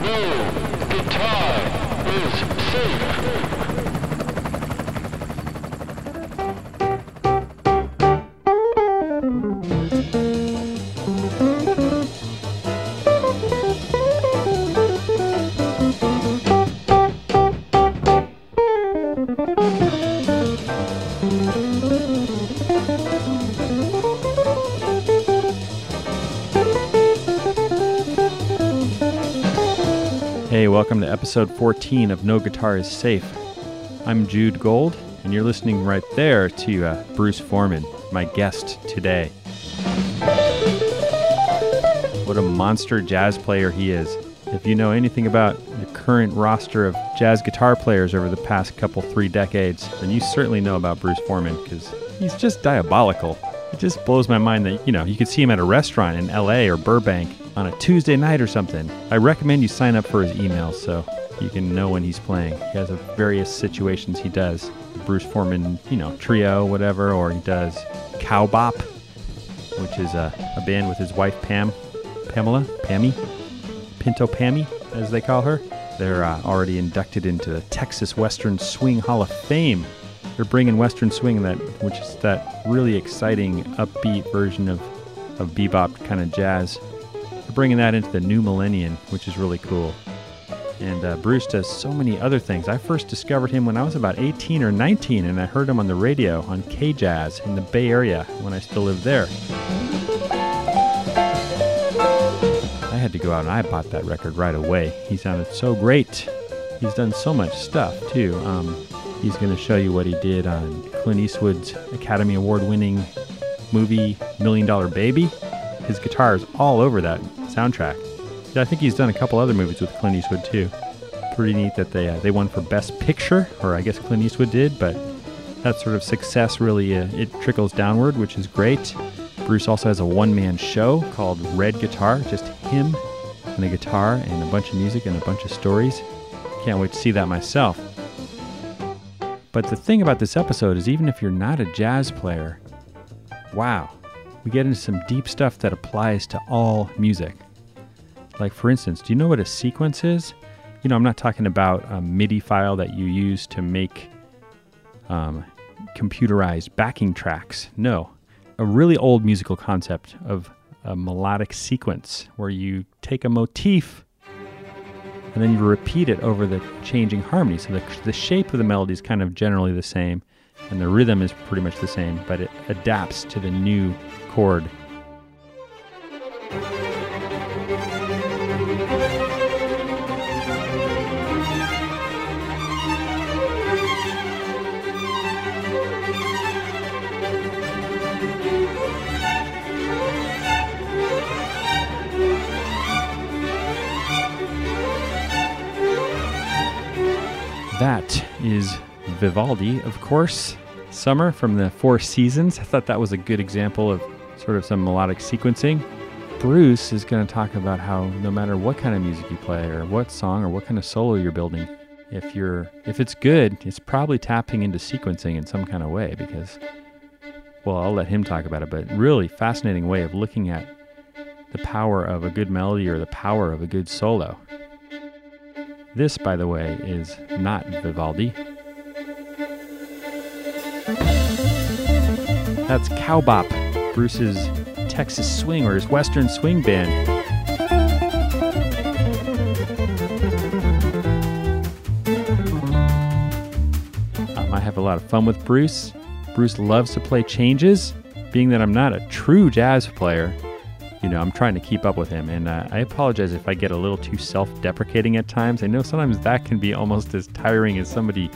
Hey, episode 14 of No Guitar is Safe. I'm Jude Gold, and you're listening right there to uh, Bruce Forman, my guest today. What a monster jazz player he is. If you know anything about the current roster of jazz guitar players over the past couple, three decades, then you certainly know about Bruce Forman because he's just diabolical. It just blows my mind that, you know, you could see him at a restaurant in LA or Burbank on a Tuesday night or something. I recommend you sign up for his emails so you can know when he's playing. He has various situations he does. Bruce Forman, you know, trio, whatever, or he does Cowbop, which is a, a band with his wife Pam, Pamela, Pammy, Pinto Pammy, as they call her. They're uh, already inducted into the Texas Western Swing Hall of Fame. They're bringing Western Swing, that which is that really exciting, upbeat version of, of bebop kind of jazz. Bringing that into the new millennium, which is really cool. And uh, Bruce does so many other things. I first discovered him when I was about 18 or 19, and I heard him on the radio on KJAZ in the Bay Area when I still lived there. I had to go out and I bought that record right away. He sounded so great. He's done so much stuff too. Um, he's going to show you what he did on Clint Eastwood's Academy Award winning movie Million Dollar Baby. His guitar is all over that soundtrack. I think he's done a couple other movies with Clint Eastwood too. Pretty neat that they uh, they won for Best Picture, or I guess Clint Eastwood did, but that sort of success really uh, it trickles downward, which is great. Bruce also has a one-man show called Red Guitar, just him and a guitar and a bunch of music and a bunch of stories. Can't wait to see that myself. But the thing about this episode is, even if you're not a jazz player, wow, we get into some deep stuff that applies to all music. Like, for instance, do you know what a sequence is? You know, I'm not talking about a MIDI file that you use to make um, computerized backing tracks. No, a really old musical concept of a melodic sequence where you take a motif and then you repeat it over the changing harmony. So the, the shape of the melody is kind of generally the same, and the rhythm is pretty much the same, but it adapts to the new chord. Vivaldi, of course. Summer from the Four Seasons. I thought that was a good example of sort of some melodic sequencing. Bruce is going to talk about how no matter what kind of music you play or what song or what kind of solo you're building, if you're if it's good, it's probably tapping into sequencing in some kind of way because well, I'll let him talk about it, but really fascinating way of looking at the power of a good melody or the power of a good solo. This, by the way, is not Vivaldi. That's Cowbop, Bruce's Texas swing or his Western swing band. Um, I have a lot of fun with Bruce. Bruce loves to play changes. Being that I'm not a true jazz player, you know, I'm trying to keep up with him, and uh, I apologize if I get a little too self-deprecating at times. I know sometimes that can be almost as tiring as somebody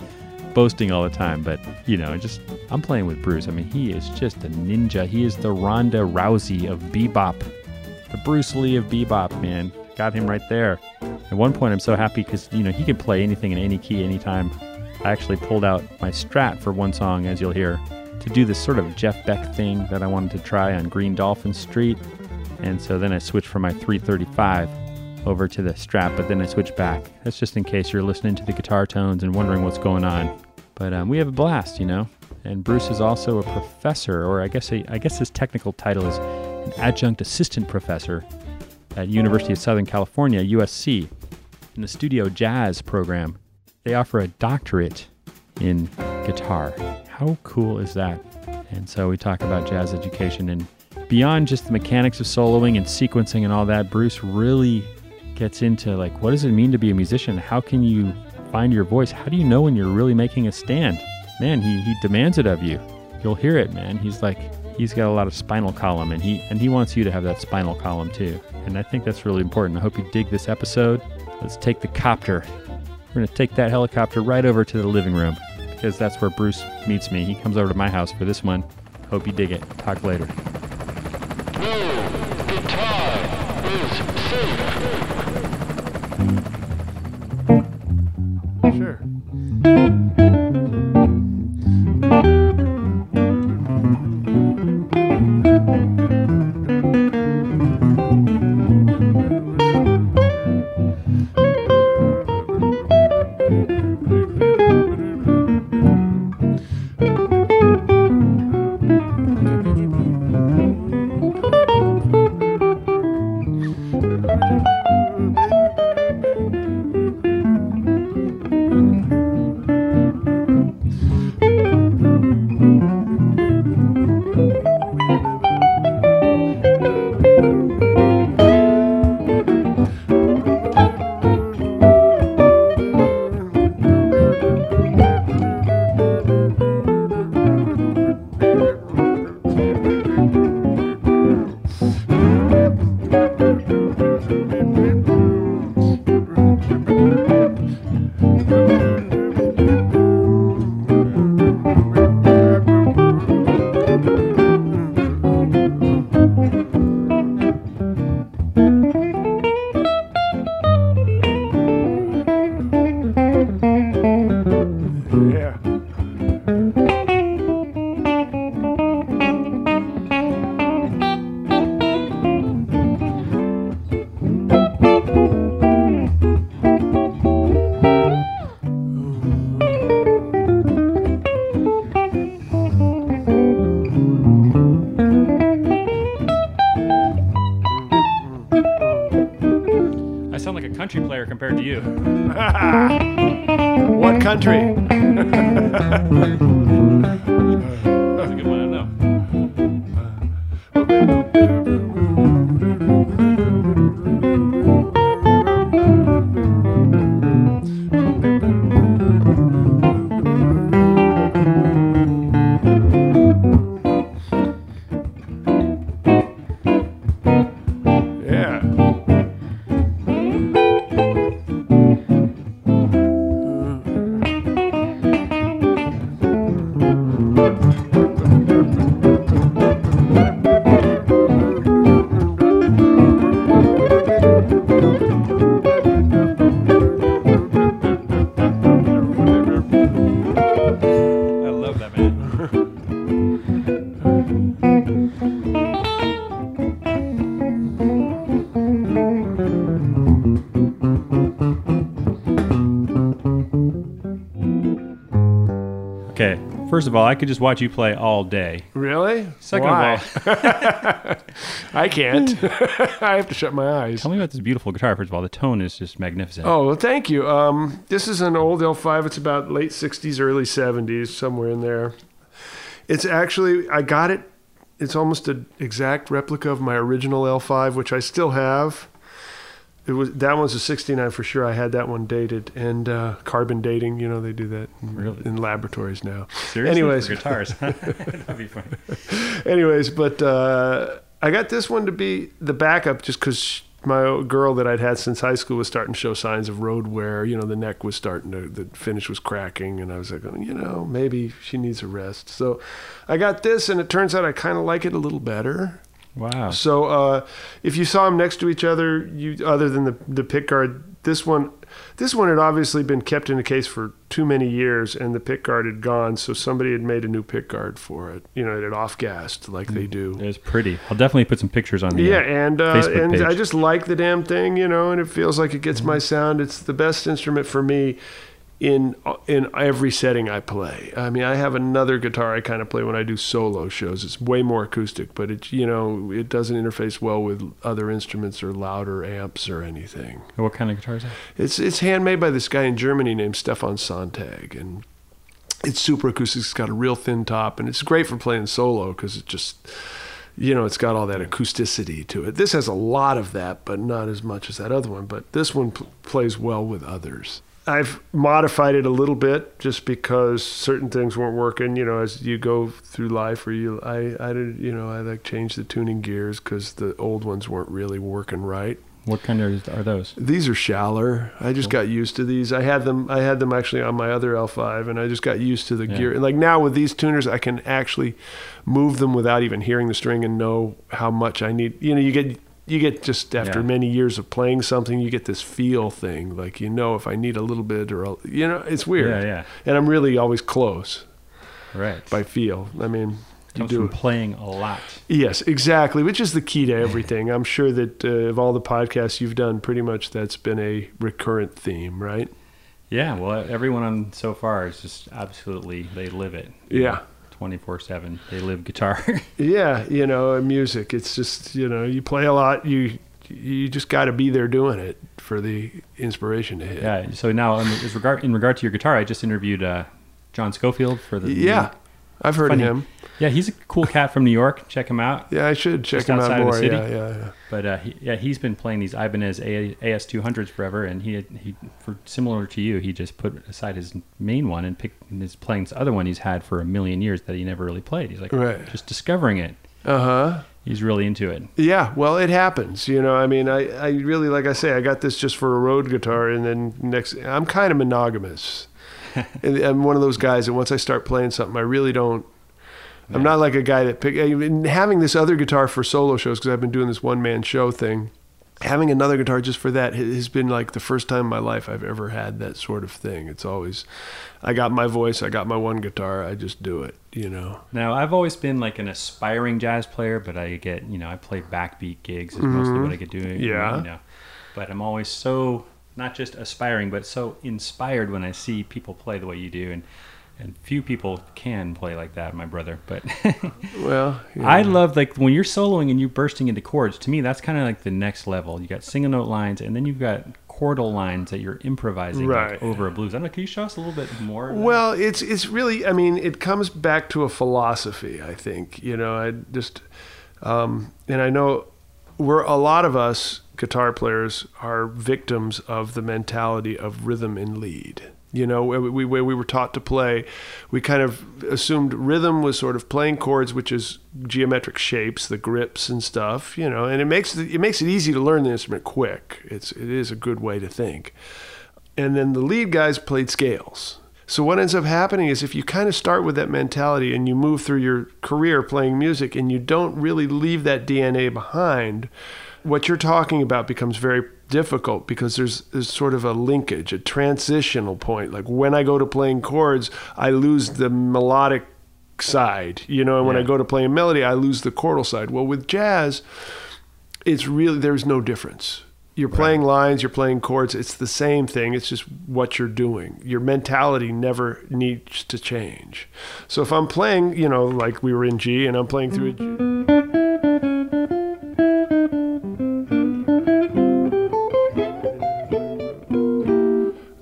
boasting all the time, but you know, just I'm playing with Bruce. I mean, he is just a ninja. He is the Ronda Rousey of bebop, the Bruce Lee of bebop. Man, got him right there. At one point, I'm so happy because you know he can play anything in any key, anytime. I actually pulled out my Strat for one song, as you'll hear, to do this sort of Jeff Beck thing that I wanted to try on Green Dolphin Street. And so then I switched from my 335 over to the Strat, but then I switched back. That's just in case you're listening to the guitar tones and wondering what's going on. But um, we have a blast, you know. And Bruce is also a professor, or I guess a, I guess his technical title is an adjunct assistant professor at University of Southern California, USC. in the Studio Jazz program. They offer a doctorate in guitar. How cool is that? And so we talk about jazz education and beyond just the mechanics of soloing and sequencing and all that, Bruce really gets into like what does it mean to be a musician? How can you find your voice? How do you know when you're really making a stand? Man, he, he demands it of you. You'll hear it, man. He's like he's got a lot of spinal column and he and he wants you to have that spinal column too. And I think that's really important. I hope you dig this episode. Let's take the copter. We're going to take that helicopter right over to the living room because that's where Bruce meets me. He comes over to my house for this one. Hope you dig it. Talk later. No guitar is safe. Sure. First of all, I could just watch you play all day. Really? Second Why? of all, I can't. I have to shut my eyes. tell me about this beautiful guitar. First of all, the tone is just magnificent. Oh, well, thank you. Um, this is an old L5. It's about late 60s, early 70s, somewhere in there. It's actually, I got it. It's almost an exact replica of my original L5, which I still have. It was that one's a 69 for sure. I had that one dated and uh, carbon dating. You know they do that in, Really? in laboratories now. Seriously? anyways. For guitars. That'd be funny. Anyways, but uh, I got this one to be the backup just because my girl that I'd had since high school was starting to show signs of road wear. You know, the neck was starting to, the finish was cracking, and I was like, you know, maybe she needs a rest. So I got this, and it turns out I kind of like it a little better. Wow. So uh, if you saw them next to each other, you other than the the pick guard, this one, this one had obviously been kept in a case for too many years, and the pick guard had gone. So somebody had made a new pick guard for it. You know, it had off gassed like they do. It's pretty. I'll definitely put some pictures on the Yeah, uh, and uh, Facebook and page. I just like the damn thing, you know, and it feels like it gets my sound. It's the best instrument for me. In in every setting I play. I mean, I have another guitar I kind of play when I do solo shows. It's way more acoustic, but it you know it doesn't interface well with other instruments or louder amps or anything. What kind of guitar is that? It's it's handmade by this guy in Germany named Stefan Sonntag, and it's super acoustic. It's got a real thin top, and it's great for playing solo because it just you know, it's got all that acousticity to it. This has a lot of that, but not as much as that other one. But this one pl- plays well with others. I've modified it a little bit just because certain things weren't working. You know, as you go through life, or you, I, I did, you know, I like changed the tuning gears because the old ones weren't really working right. What kind of are those? These are shallower. I just got used to these. I had them. I had them actually on my other L5, and I just got used to the Yeah. gear. Like now with these tuners, I can actually move them without even hearing the string and know how much I need. You know, you get you get just after yeah. many years of playing something, you get this feel thing. Like you know, if I need a little bit or you know, it's weird. Yeah, yeah. And I'm really always close. Right. By feel. I mean, you do playing a lot. Yes, exactly. Which is the key to everything. I'm sure that uh, of all the podcasts you've done, pretty much that's been a recurrent theme, right? Yeah. Well, everyone on so far is just absolutely they live it. Yeah. Know? 24 7. They live guitar. yeah, you know, music. It's just, you know, you play a lot, you you just got to be there doing it for the inspiration to hit. Yeah. So now, um, in regard in regard to your guitar, I just interviewed uh, John Scofield for the. Yeah, I've heard funny, him. Yeah, he's a cool cat from New York. Check him out. Yeah, I should check Just him out outside of the more. city? Yeah, yeah, yeah. But uh, he, yeah, he's been playing these Ibanez AS200s forever, and he he for similar to you, he just put aside his main one and picked and is playing this other one he's had for a million years that he never really played. He's like Right. just discovering it. Uh huh. He's really into it. Yeah, well, it happens. You know, I mean, I, I really, like I say, I got this just for a road guitar, and then next, I'm kind of monogamous. I'm one of those guys that once I start playing something, I really don't. I'm not like a guy that pick. Having this other guitar for solo shows because I've been doing this one man show thing. Having another guitar just for that has been like the first time in my life I've ever had that sort of thing. It's always, I got my voice, I got my one guitar, I just do it. You know. Now I've always been like an aspiring jazz player, but I get you know I play backbeat gigs is mostly what I get doing. Mm-hmm. Yeah. You know, but I'm always so not just aspiring, but so inspired when I see people play the way you do, and and few people can play like that. My brother, but. Well, yeah. I love like when you're soloing and you're bursting into chords. To me, that's kind of like the next level. You got single note lines, and then you've got chordal lines that you're improvising like, over a blues. I don't know. Can you show us a little bit more? of that? Well, it's it's really. I mean, it comes back to a philosophy. I think you know. I just, um, and I know we're a lot of us guitar players are victims of the mentality of rhythm and lead. You know, where we, where we were taught to play, we kind of assumed rhythm was sort of playing chords, which is geometric shapes, the grips and stuff. You know, and it makes it, it makes it easy to learn the instrument quick. It's it is a good way to think and then the lead guys played scales. So what ends up happening is if you kind of start with that mentality and you move through your career playing music and you don't really leave that DNA behind, what you're talking about becomes very difficult because there's, there's sort of a linkage, a transitional point. Like when I go to playing chords, I lose the melodic side, you know, and when I go to playing melody, I lose the chordal side. Well, with jazz, it's really there's no difference. You're playing lines, you're playing chords. It's the same thing. It's just what you're doing. Your mentality never needs to change. So if I'm playing, you know, like we were in G, and I'm playing through a G.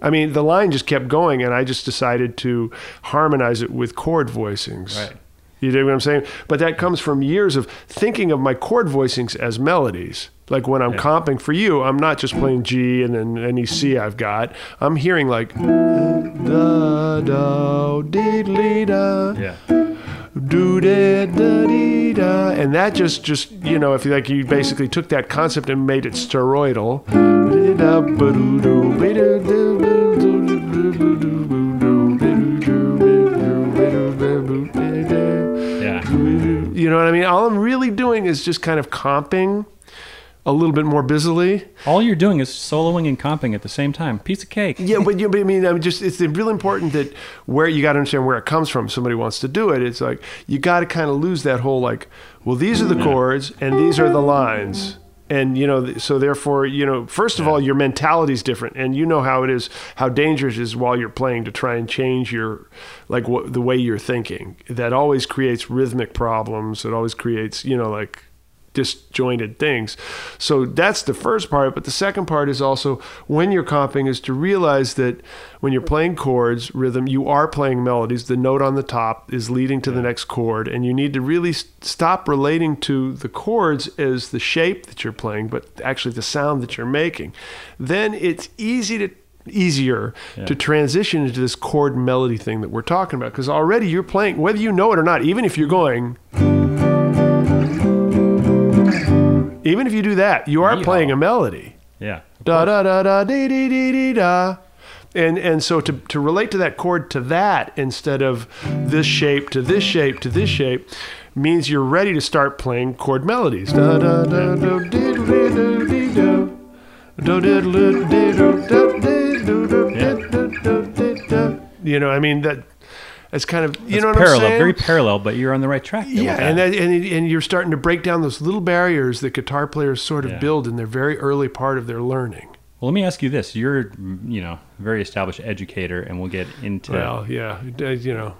I mean, the line just kept going, and I just decided to harmonize it with chord voicings. Right. You dig what I'm saying? But that comes from years of thinking of my chord voicings as melodies. Like when I'm Yeah. comping for you, I'm not just playing G and then any C I've got. I'm hearing like da da dee da yeah. Do da da dee da, and that just just you know if you like you basically took that concept and made it steroidal. Yeah. You know what I mean? All I'm really doing is just kind of comping a little bit more busily. All you're doing is soloing and comping at the same time. Piece of cake. Yeah, but, you, but I mean, I'm just it's really important that where you got to understand where it comes from. Somebody wants to do it. It's like you got to kind of lose that whole like, well, these are the chords and these are the lines. and you know so therefore you know first of all your mentality is different and you know how it is how dangerous it is while you're playing to try and change your like what the way you're thinking that always creates rhythmic problems it always creates you know like disjointed things. So that's the first part but the second part is also when you're comping is to realize that when you're playing chords rhythm you are playing melodies. The note on the top is leading to the next chord and you need to really stop relating to the chords as the shape that you're playing but actually the sound that you're making. Then it's easy to easier to transition into this chord melody thing that we're talking about because already you're playing whether you know it or not even if you're going even if you do that you are Yeehaw. playing a melody Yeah. da da da da dee dee dee dee da. And and so to to relate to that chord to that instead of this shape to this shape to this shape means you're ready to start playing chord melodies. Da da da do diddle diddle dee do. Do dee do do dee do do dee do do dee do. You know, I mean that it's kind of you It's know what parallel, I'm saying? very parallel, but you're on the right track. Yeah, and, that, and and you're starting to break down those little barriers that guitar players sort of Yeah. build in their very early part of their learning. well, let me ask you this: You're, mm, you know, very established educator, and we'll get into. Well, yeah, uh, you know,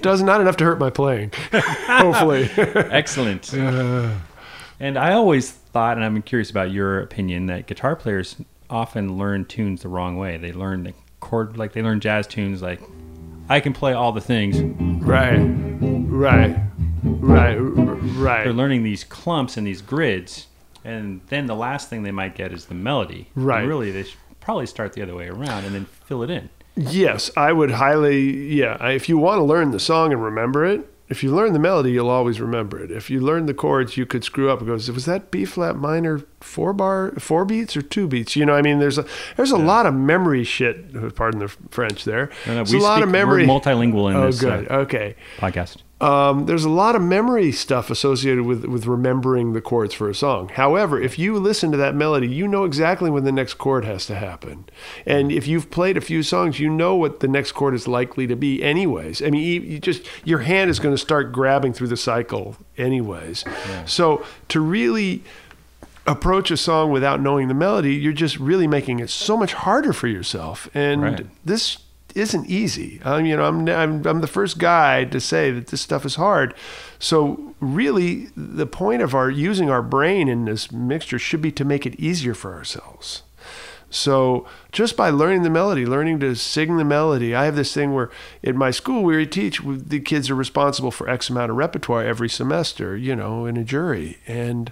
does not enough to hurt my playing. Hopefully, Excellent. and I always thought, and I'm curious about your opinion, that guitar players often learn tunes the wrong way. They learn the chord, like they learn jazz tunes, like I can play all the things. right, right, right, right, They're learning these clumps and these grids, and then the last thing they might get is the melody. And Right. really, they should probably start the other way around and then fill it in. Yes, I would highly. Yeah, if you want to learn the song and remember it, if you learn the melody, you'll always remember it. If you learn the chords, you could screw up. It goes, was that B flat minor four bar, four beats or two beats? You know, I mean, there's a there's a lot of memory shit. Pardon the French there. No, no, There's a lot speak- of memory. We're multilingual in oh, this good. uh, okay. podcast. Um, there's a lot of memory stuff associated with, with remembering the chords for a song. However, if you listen to that melody, you know exactly when the next chord has to happen. And if you've played a few songs, you know what the next chord is likely to be, anyways. I mean, you, you just your hand is going to start grabbing through the cycle, anyways. So to really approach a song without knowing the melody, you're just really making it so much harder for yourself. And Right. this isn't easy. Um, you know, I'm, I'm I'm the first guy to say that this stuff is hard. So really, the point of our using our brain in this mixture should be to make it easier for ourselves. So just by learning the melody, learning to sing the melody, I have this thing where in my school where we teach, the kids are responsible for X amount of repertoire every semester, you know, in a jury, and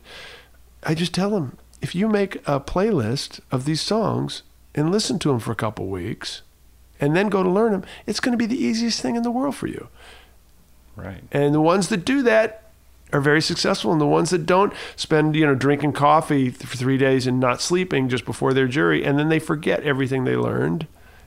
I just tell them if you make a playlist of these songs and listen to them for a couple weeks, and then go to learn them, it's going to be the easiest thing in the world for you. Right. And the ones that do that are very successful, and the ones that don't spend, you know, drinking coffee for three days and not sleeping just before their jury, and then they forget everything they learned,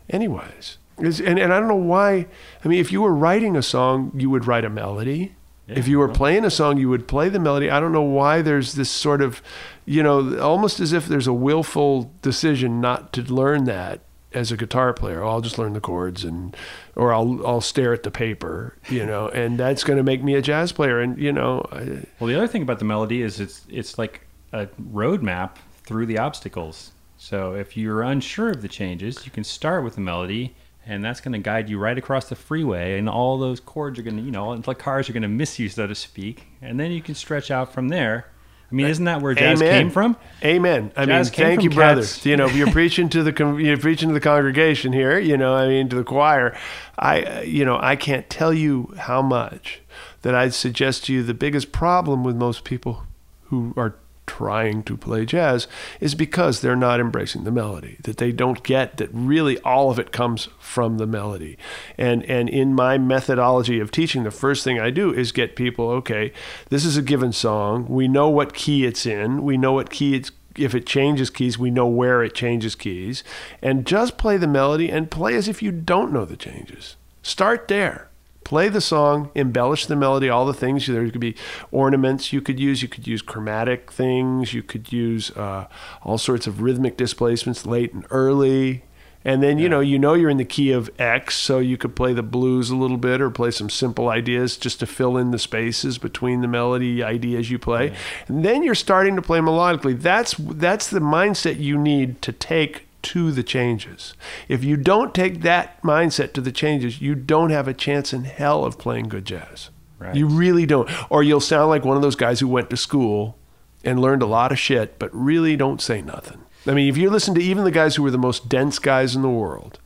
anyways. It's- And, and I don't know why. I mean, if you were writing a song, you would write a melody. if you were playing a song, you would play the melody. I don't know why there's this sort of, you know, almost as if there's a willful decision not to learn that as a guitar player. Oh, I'll just learn the chords and, or I'll I'll stare at the paper, you know, and that's going to make me a jazz player. And you know, I, Well, the other thing about the melody is it's it's like a roadmap through the obstacles. So if you're unsure of the changes, you can start with the melody, and that's going to guide you right across the freeway, and all those chords are going to, you know, the cars are going to miss you, so to speak, and then you can stretch out from there. I mean, isn't that where jazz Amen. came from? Amen. I Jazz mean, thank you, brother. You know, you're preaching to the you're preaching to the congregation here. You know, I mean, to the choir. I, you know, I can't tell you how much that I'd suggest to you the biggest problem with most people who are trying to play jazz is because they're not embracing the melody that they don't get that really all of it comes from the melody. And and in my methodology of teaching the first thing I do is get people okay this is a given song. We know what key it's in. We know what key it's if it changes keys we know where it changes keys. And just play the melody and play as if you don't know the changes. Start there play the song, embellish the melody, all the things. There could be ornaments you could use. You could use chromatic things. You could use uh, all sorts of rhythmic displacements, late and early. And then you know you know you're in the key of X, so you could play the blues a little bit or play some simple ideas just to fill in the spaces between the melody ideas you play. And then you're starting to play melodically. That's that's the mindset you need to take to the changes. If you don't take that mindset to the changes, you don't have a chance in hell of playing good jazz. Right. You really don't. Or you'll sound like one of those guys who went to school and learned a lot of shit, but really don't say nothing. I mean, if you listen to even the guys who were the most dense guys in the world,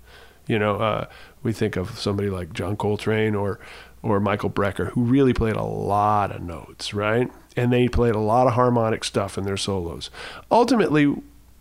you know, uh, we think of somebody like John Coltrane or or Michael Brecker, who really played a lot of notes, right? And they played a lot of harmonic stuff in their solos. Ultimately,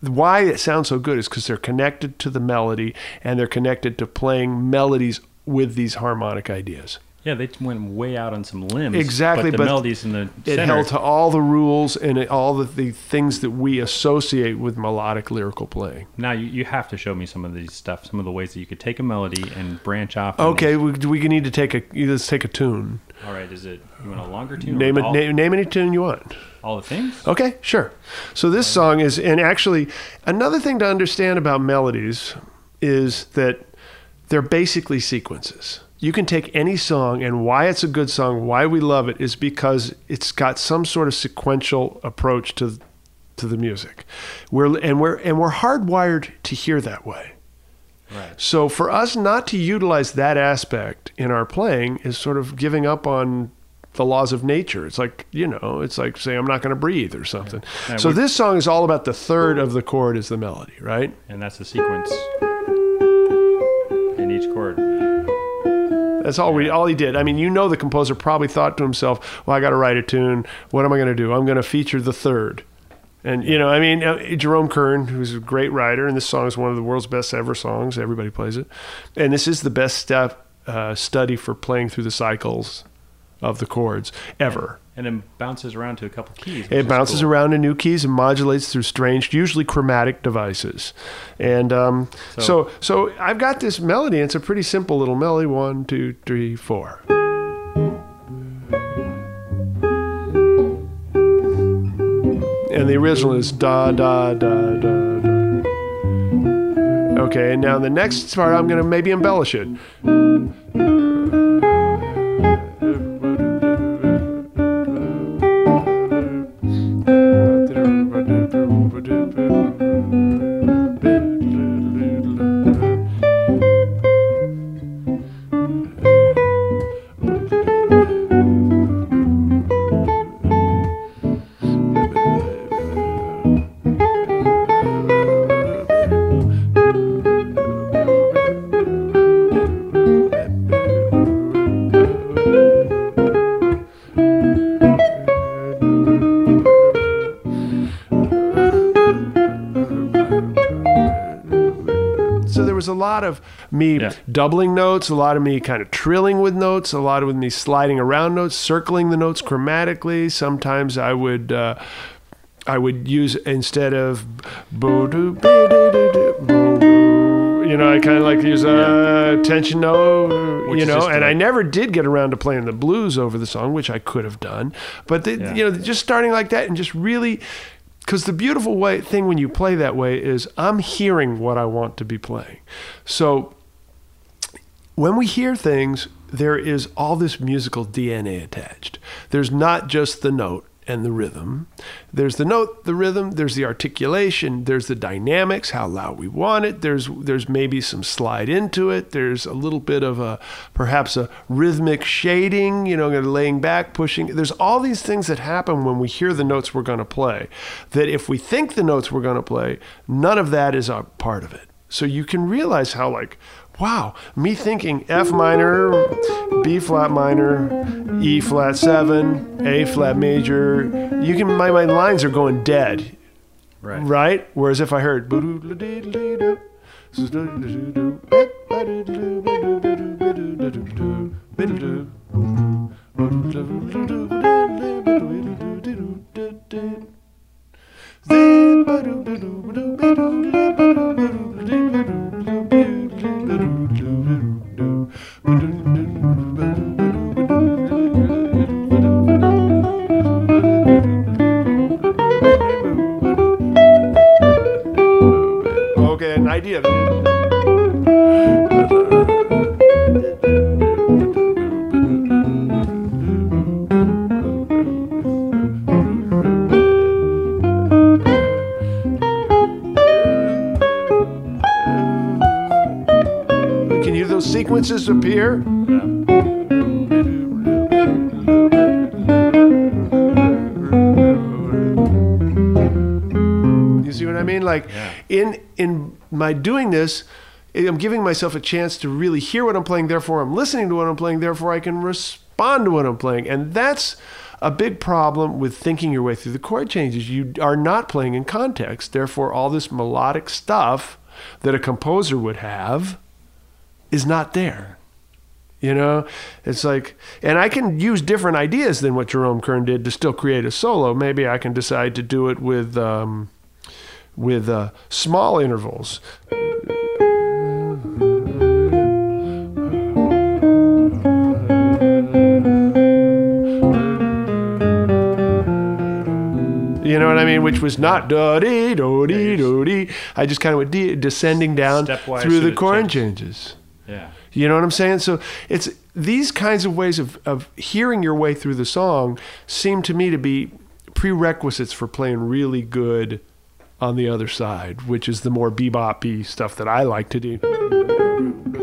why it sounds so good is because they're connected to the melody and they're connected to playing melodies with these harmonic ideas. Yeah, they went way out on some limbs. Exactly, but the but melodies in the It center. held to all the rules and it, all the, the things that we associate with melodic lyrical playing. now you, you have to show me some of these stuff, some of the ways that you could take a melody and branch off. Okay, we, we need to take a let's take a tune. All right. Is it you want a longer tune? or Name all, Name, name any tune you want. All the things. Okay, sure. So this song is, and actually, another thing to understand about melodies is that they're basically sequences. You can take any song, and why it's a good song, why we love it, is because it's got some sort of sequential approach to to the music. We're and we're and we're hardwired to hear that way. Right. So for us not to utilize that aspect in our playing is sort of giving up on the laws of nature. It's like, you know, it's like saying I'm not going to breathe or something. Yeah, so this song is all about the third of the chord is the melody, right? And that's the sequence in each chord. That's all we all he did. I mean, you know the composer probably thought to himself, "Well, I got to write a tune. What am I going to do? I'm going to feature the third. And you know, I mean, uh, Jerome Kern, who's a great writer, and this song is one of the world's best ever songs. Everybody plays it, and this is the best step uh, study for playing through the cycles of the chords ever. And then bounces around to a couple keys. It bounces cool. around in new keys and modulates through strange, usually chromatic devices. And um, So- so, so I've got this melody. It's a pretty simple little melody. One, two, three, four. And the original is da da da da da. Okay, and now the next part I'm gonna maybe embellish it. Me Yeah. doubling notes, a lot of me kind of trilling with notes, a lot of me sliding around notes, circling the notes chromatically. Sometimes I would uh, I would use instead of boo doo boo doo doo doo boo boo, you know, I kind of like to use a tension note, Which you know, and I never did get around to playing the blues over the song, which I could have done. But the, Yeah. you know, just starting like that and just really because the beautiful way thing when you play that way is I'm hearing what I want to be playing. So when we hear things, there is all this musical DNA attached. There's not just the note and the rhythm. There's the note, the rhythm, there's the articulation, there's the dynamics, how loud we want it. There's there's maybe some slide into it. There's a little bit of a perhaps a rhythmic shading, you know, laying back, pushing. There's all these things that happen when we hear the notes we're going to play. That if we think the notes we're going to play, none of that is a part of it. So you can realize how like wow, me thinking F minor, B flat minor, E flat 7, A flat major, you can my my lines are going dead, Right. right? Whereas if I heard Okay, an idea. Sequences appear. You see what I mean? Like Yeah. in in my doing this, eh, I'm giving myself a chance to really hear what I'm playing. Therefore, I'm listening to what I'm playing. Therefore, I can respond to what I'm playing, and that's a big problem with thinking your way through the chord changes. You are not playing in context. Therefore, all this melodic stuff that a composer would have is not there. You know, it's like, and I can use different ideas than what Jerome Kern did to still create a solo. Maybe I can decide to do it with um, with uh, small intervals. You know what I mean? Which was not da dee do dee do dee. I just kind of went de- descending down Stepwise through the chord change. changes. Yeah. You know what I'm saying? So it's these kinds of ways of, of hearing your way through the song seem to me to be prerequisites for playing really good on the other side, which is the more bebop stuff that I like to do.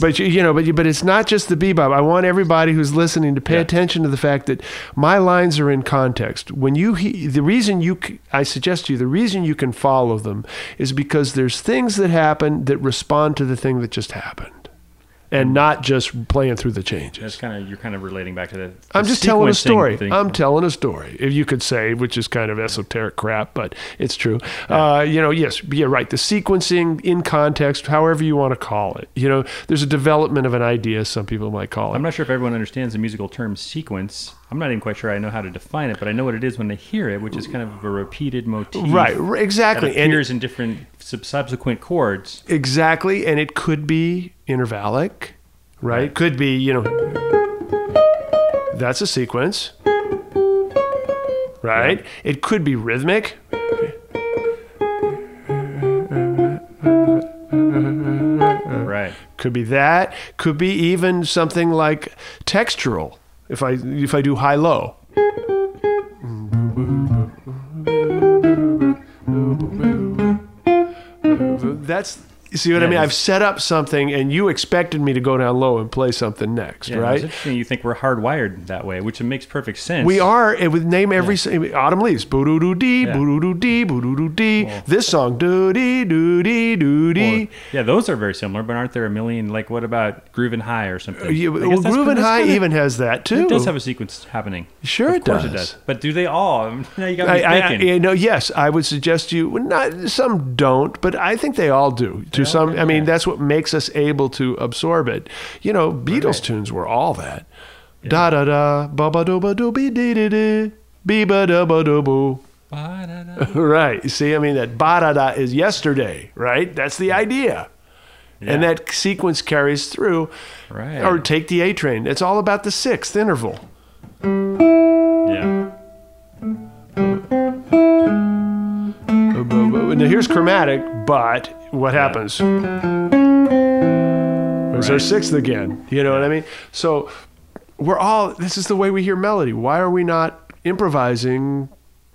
But you, you know, but you, but it's not just the bebop. I want everybody who's listening to pay Yeah. attention to the fact that my lines are in context. When you he, the reason you I suggest to you the reason you can follow them is because there's things that happen that respond to the thing that just happened. And not just playing through the changes. That's kind of you're kind of relating back to the. I'm just telling a story. thing. I'm telling a story, if you could say, which is kind of esoteric crap, but it's true. Uh, you know, yes, yeah, right. The sequencing in context, however you want to call it. You know, there's a development of an idea. Some people might call it. I'm not sure if everyone understands the musical term sequence. I'm not even quite sure I know how to define it, but I know what it is when they hear it, which is kind of a repeated motif. right, r- That exactly, and appears in different subsequent chords. exactly, and it could be intervallic, right? Right. Could be, you know, that's a sequence, right? It could be rhythmic. Right. Could be that. Could be even something like textural. If I if I do high low. That's you see what I mean? I've set up something and you expected me to go down low and play something next, Yeah, It's right? interesting. You think we're hardwired that way, which makes perfect sense. We are. It would name every s autumn leaves. Boo doo doo dee, Yeah. boo doo doo dee, boo doo doo dee. This song doo dee doo dee doo dee. yeah, those are very similar, but aren't there a million? Like, what about Groovin' High or something? Yeah, I well, guess that's- Groove and that's High kinda- even has that too. It does have a sequence happening. Sure, of it course does. it does. But do they all? Now you got me I, I, thinking. you know, yes, I would suggest you. well, Not some don't, but I think they all do. To some, I mean, that's what makes us able to absorb it. You know, Beatles tunes were all that. Da da da, ba ba do ba do be dee dee dee, be ba da ba do boo. Right. See, I mean, that ba da da is yesterday, right? That's the idea. And Yeah. that sequence carries through. Right. Or take the A train. It's all about the sixth interval. yeah. Now here's chromatic, but what happens? It's our sixth again? You know what I mean? So we're all, this is the way we hear melody. Why are we not improvising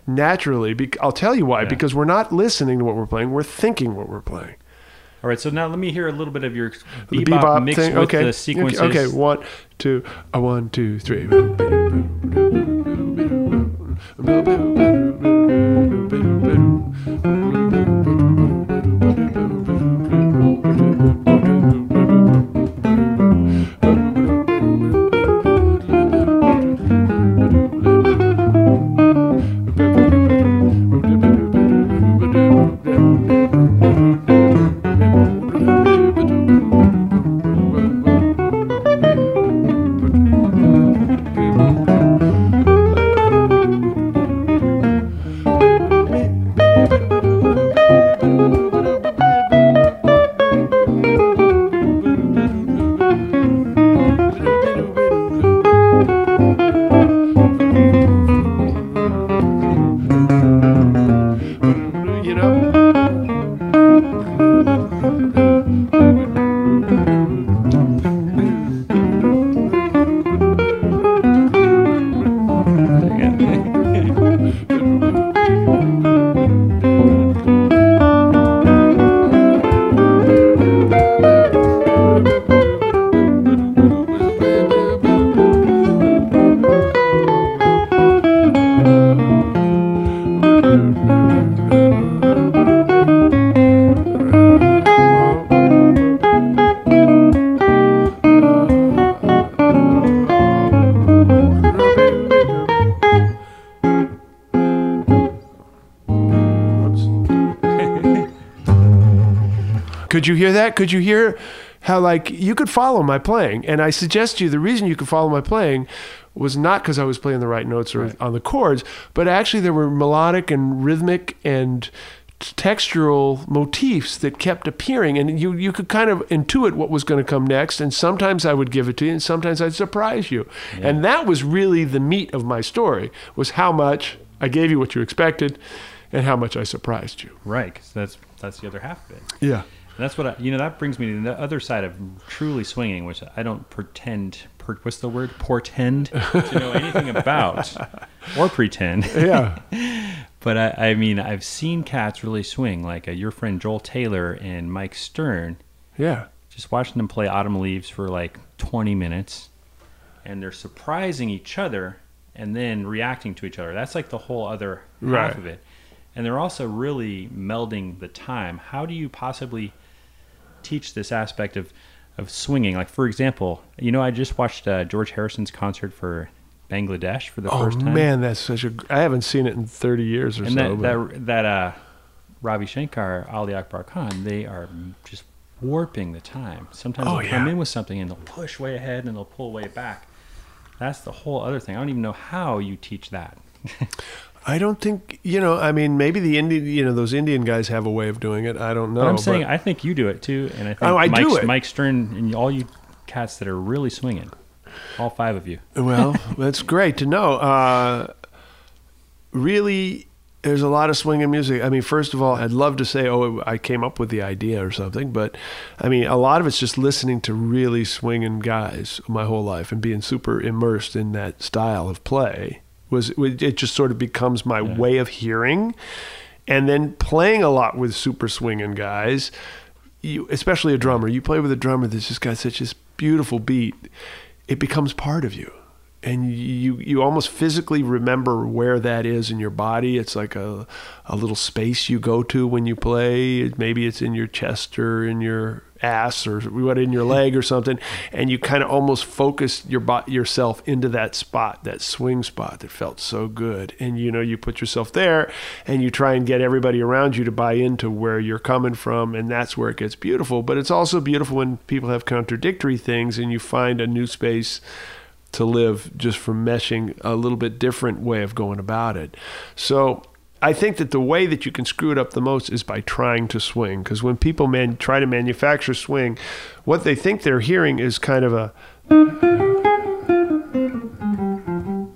naturally? Be- I'll tell you why, yeah. because we're not listening to what we're playing, we're thinking what we're playing. All right, so now let me hear a little bit of your bebop, bebop thing. with okay. the sequences. Okay, one, two, A one, two, three. Could you hear that? Could you hear how like you could follow my playing? And I suggest to you the reason you could follow my playing was not because I was playing the right notes or on the chords, but actually there were melodic and rhythmic and textural motifs that kept appearing and you you could kind of intuit what was going to come next and sometimes I would give it to you and sometimes I'd surprise you. And that was really the meat of my story was how much I gave you what you expected and how much I surprised you. Right, 'cause that's that's the other half of it. Yeah. That's what I, you know. That brings me to the other side of truly swinging, which I don't pretend. Per, what's the word? Portend to know anything about, or pretend. Yeah. But I, I mean, I've seen cats really swing, like uh, your friend Joel Taylor and Mike Stern. Yeah. Just watching them play Autumn Leaves for like 20 minutes, and they're surprising each other and then reacting to each other. That's like the whole other half Right. of it. And they're also really melding the time. How do you possibly teach this aspect of, of swinging? Like, for example, you know, I just watched uh, George Harrison's concert for Bangladesh for the Oh first time. Oh man, that's such a. I haven't seen it in thirty years or and so. that, but- that that uh, Ravi Shankar, Ali Akbar Khan, they are just warping the time. Sometimes Oh, they'll come in with something and they'll push way ahead and they'll pull way back. That's the whole other thing. I don't even know how you teach that. I don't think you know. I mean, maybe the Indian, you know, those Indian guys have a way of doing it. I don't know. but I'm saying but- I think you do it too, and I think Oh, I Mike, do it. Mike Stern and all you cats that are really swinging, all five of you. well, that's great to know. Uh, really, there's a lot of swinging music. I mean, first of all, I'd love to say, oh, I came up with the idea or something, but I mean, a lot of it's just listening to really swinging guys my whole life and being super immersed in that style of play. Was it just sort of becomes my way of hearing, and then playing a lot with super swinging guys. You, especially a drummer, you play with a drummer that's just got such this beautiful beat. It becomes part of you and you you almost physically remember where that is in your body. It's like a a little space you go to when you play. Maybe it's in your chest or in your ass or what in your leg or something, and you kind of almost focus your yourself into that spot, that swing spot that felt so good. And you know, you put yourself there, and you try and get everybody around you to buy into where you're coming from, and that's where it gets beautiful. But it's also beautiful when people have contradictory things, and you find a new space to live just from meshing a little bit different way of going about it. So I think that the way that you can screw it up the most is by trying to swing. Because when people man, try to manufacture swing, what they think they're hearing is kind of a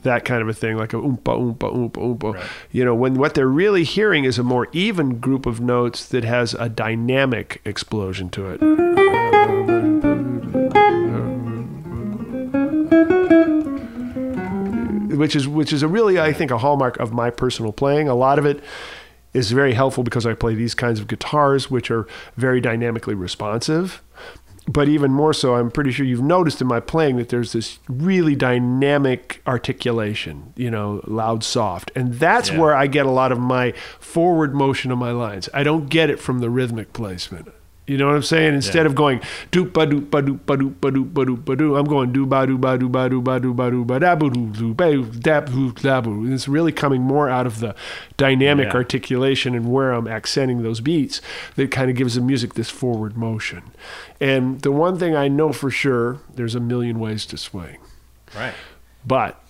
that kind of a thing, like a oompa oompa oompa oompa. Right. You know, when what they're really hearing is a more even group of notes that has a dynamic explosion to it. Which is which is a really I think a hallmark of my personal playing. A lot of it is very helpful because I play these kinds of guitars, which are very dynamically responsive. But even more so, I'm pretty sure you've noticed in my playing that there's this really dynamic articulation, you know, loud, soft. And that's Yeah. where I get a lot of my forward motion of my lines. I don't get it from the rhythmic placement. You know what I'm saying? Instead Yeah. of going doop ba doop ba doop ba doop ba doop ba doop ba doo, I'm going do ba doo ba doo ba doo ba doo ba doo ba da boo doo doo ba da boo da boo. And It's really coming more out of the dynamic Yeah. articulation and where I'm accenting those beats that kind of gives the music this forward motion. And the one thing I know for sure, there's a million ways to swing, Right. but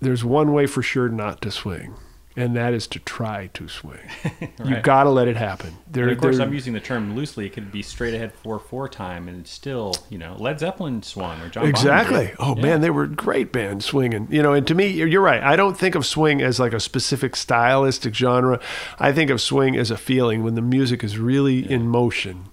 there's one way for sure not to swing. And that is to try to swing. You've got to let it happen. There, And of course, there- I'm using the term loosely. It could be straight ahead four four time, and still, you know, Led Zeppelin swung or John. Exactly. Oh Yeah. man, they were a great band swinging. You know, and to me, you're you're right. I don't think of swing as like a specific stylistic genre. I think of swing as a feeling when the music is really in motion.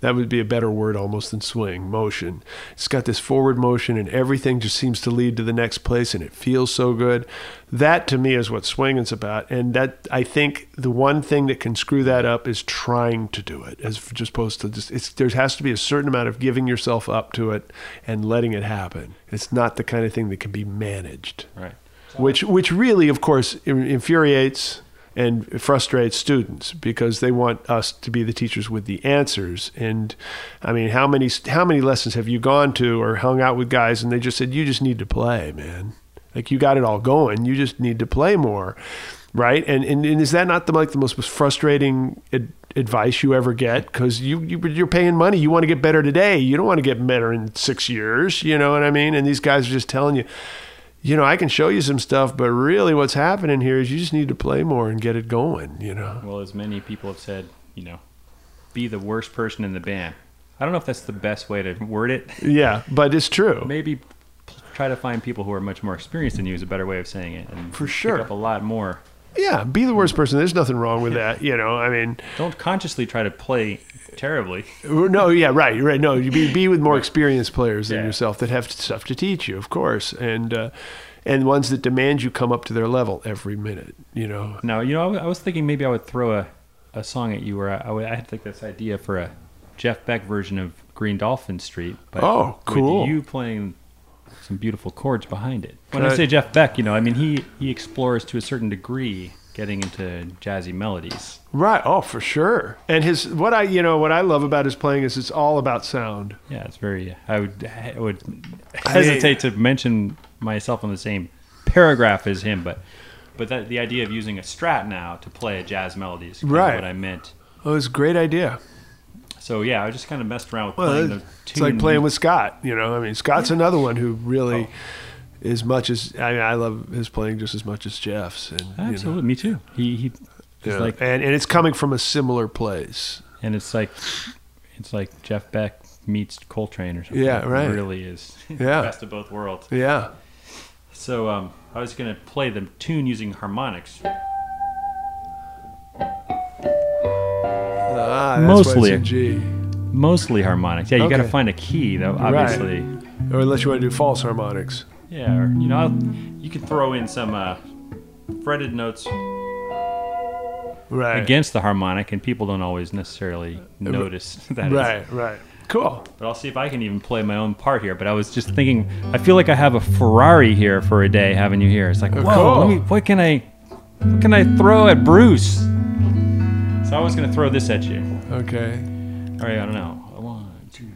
That would be a better word almost than swing, motion. It's got this forward motion and everything just seems to lead to the next place and it feels so good. That to me is what swinging's about. And that I think the one thing that can screw that up is trying to do it as just opposed to just it's there has to be a certain amount of giving yourself up to it and letting it happen. It's not the kind of thing that can be managed Right. which which really, of course, infuriates and frustrates students because they want us to be the teachers with the answers. And I mean, how many how many lessons have you gone to or hung out with guys and they just said you just need to play, man. Like you got it all going, you just need to play more, right? And and, and is that not the like the most frustrating ad- advice you ever get because you, you you're paying money. You want to get better today. You don't want to get better in six years. You know what I mean? And these guys are just telling you, you know, I can show you some stuff, but really, what's happening here is you just need to play more and get it going. You know? Well, as many people have said, you know, be the worst person in the band. I don't know if that's the best way to word it. Yeah, but it's true. Maybe try to find people who are much more experienced than you is a better way of saying it. And For pick sure. up a lot more. Yeah, be the worst person. There's nothing wrong with that. You know, I mean, Don't consciously try to play terribly. no, yeah, right, right. No, you be be with more experienced players than Yeah. yourself that have stuff to teach you, of course, and uh, and ones that demand you come up to their level every minute. You know, No, you know, I was thinking maybe I would throw a, a song at you where I, I, would, I had like this idea for a Jeff Beck version of Green Dolphin Street. But Oh, cool. With you playing some beautiful chords behind it. When I I- say Jeff Beck, you know, I mean he he explores to a certain degree getting into jazzy melodies. right? Oh, for sure. And his what I you know what I love about his playing is it's all about sound. Yeah, it's very. I would I would hesitate to mention myself on the same paragraph as him, but but that the idea of using a Strat now to play a jazz melody is kind Right. of what I meant. Oh, it's a great idea. So yeah, I just kind of messed around with Well, playing the it's like playing with Scott. You know, I mean, Scott's another one who really. Oh. As much as I mean, I love his playing just as much as Jeff's, and you know, Absolutely, me too. He he, yeah. like, and and it's coming from a similar place. and it's like, it's like Jeff Beck meets Coltrane or something. Yeah, right. It really is. Yeah. best of both worlds. Yeah. So um, I was gonna play the tune using harmonics. Ah, that's Mostly. why it's in G. Mostly harmonics. Yeah, you got to find a key though. Right. Obviously. Or unless you want to do false harmonics. Yeah, or you know, I'll, you could throw in some uh, fretted notes Right. against the harmonic, and people don't always necessarily notice that. Right, right. Cool. But I'll see if I can even play my own part here. But I was just thinking, I feel like I have a Ferrari here for a day having you here. It's like, whoa, cool. me, what can I, what can I throw at Bruce? So I was gonna throw this at you. Okay. All right, I don't know. One, two.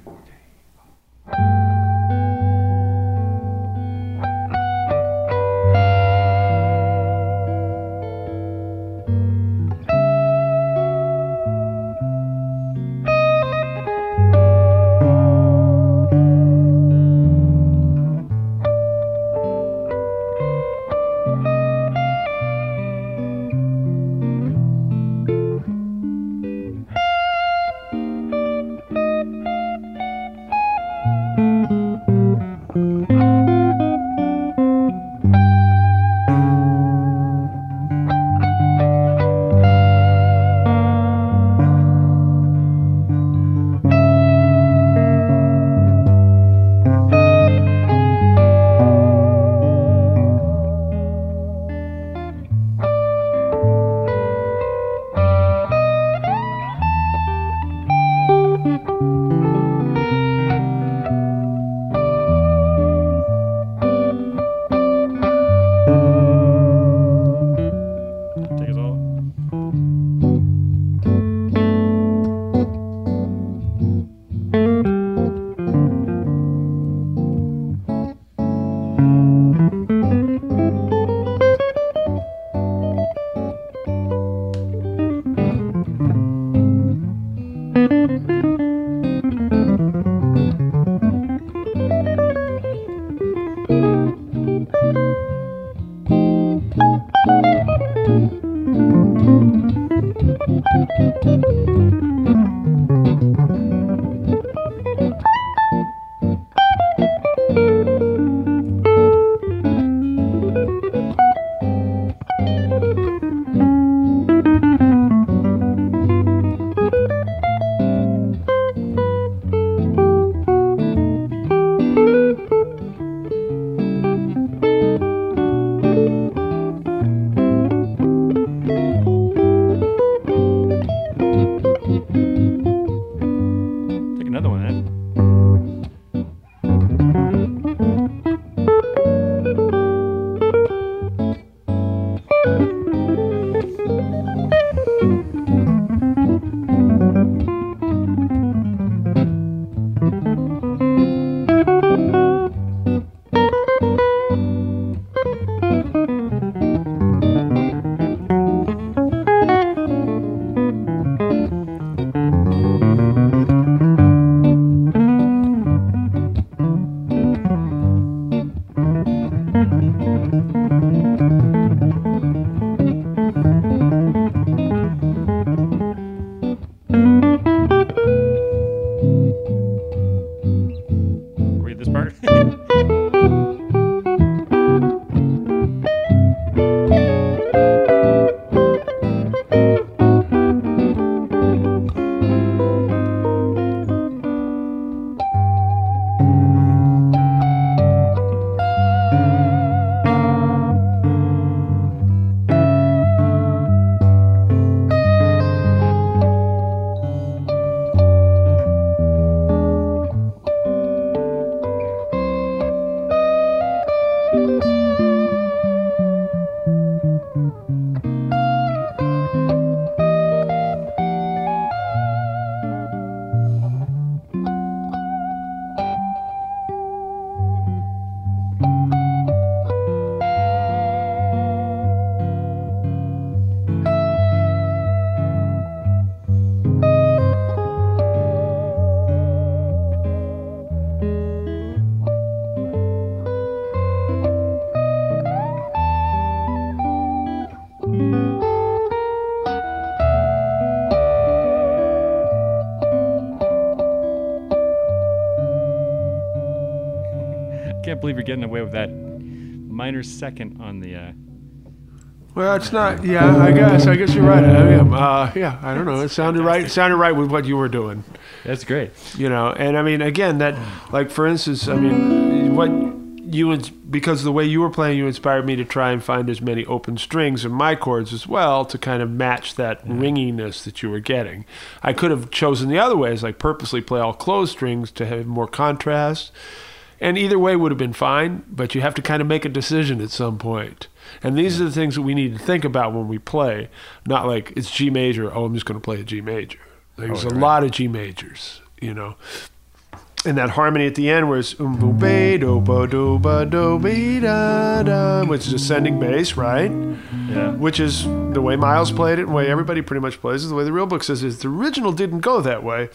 best believe you're getting away with that minor second on the. Uh, Well, it's not. Yeah, I guess. I guess you're right. I am. Uh, yeah, I don't know. It sounded right. It sounded right with what you were doing. that's great. You know, and I mean, again, that like for instance, I mean, what you because of the way you were playing, you inspired me to try and find as many open strings in my chords as well to kind of match that ringiness that you were getting. I could have chosen the other ways, like purposely play all closed strings to have more contrast. And either way would have been fine, but you have to kind of make a decision at some point. And these are the things that we need to think about when we play. Not like it's G major, oh, I'm just going to play a G major. There's Oh, a right. lot of G majors, you know. And that harmony at the end where it's um bo be do ba do ba do be da da, which is ascending bass, right? Yeah. Which is the way Miles played it, and the way everybody pretty much plays it. The way the real book says is the original didn't go that way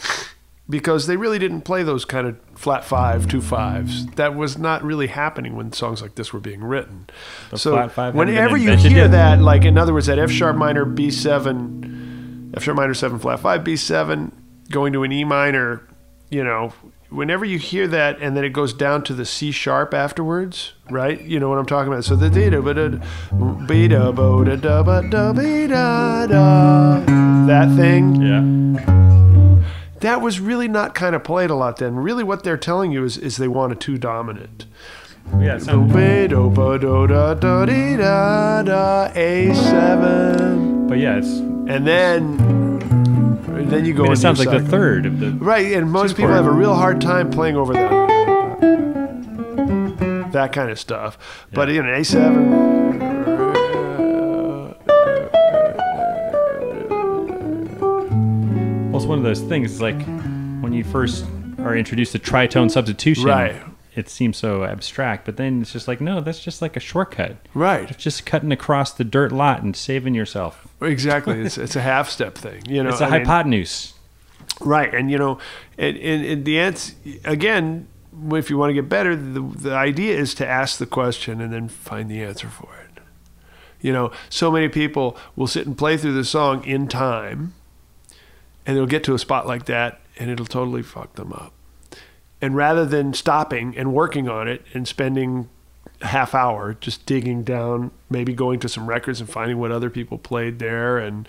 because they really didn't play those kind of flat five, two fives. That was not really happening when songs like this were being written. The so whenever you hear yet. that, like in other words, that F sharp minor B seven, F sharp minor seven flat five B seven going to an E minor, you know. Whenever you hear that, and then it goes down to the C sharp afterwards, right? You know what I'm talking about. So the da da ba da da da da da da da that thing Yeah. That was really not kind of played a lot then. Really, what they're telling you is, is they want a two dominant. Yeah. Sounds, A7. but yeah, it's. And then, then you I go. mean, it sounds like the third of the. Right, and most people have a real hard time playing over that. That kind of stuff. But in an A7. One of those things. It's like when you first are introduced to tritone substitution. Right. It seems so abstract, but then it's just like, no, that's just like a shortcut. Right. It's just cutting across the dirt lot and saving yourself. Exactly. It's, it's a half step thing. You know, It's a I mean- hypotenuse. Right, and you know, and, and, and the answer again, if you want to get better, the the idea is to ask the question and then find the answer for it. You know, so many people will sit and play through the song in time, and they'll get to a spot like that, and it'll totally fuck them up. And rather than stopping and working on it and spending a half hour just digging down, maybe going to some records and finding what other people played there, and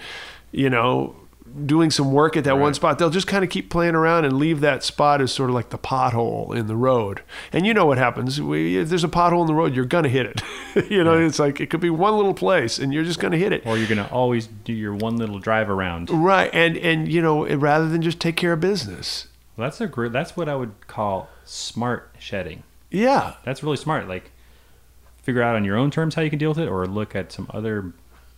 you know, doing some work at that one spot, they'll just kind of keep playing around and leave that spot as sort of like the pothole in the road. And you know what happens? We, if there's a pothole in the road, you're gonna hit it. you know, it's like it could be one little place, and you're just gonna hit it. Or you're going to always do your one little drive around. Right, and and you know, rather than just take care of business. Well, that's a gr- that's what I would call smart shedding. Yeah, That's really smart. Like figure out on your own terms how you can deal with it or look at some other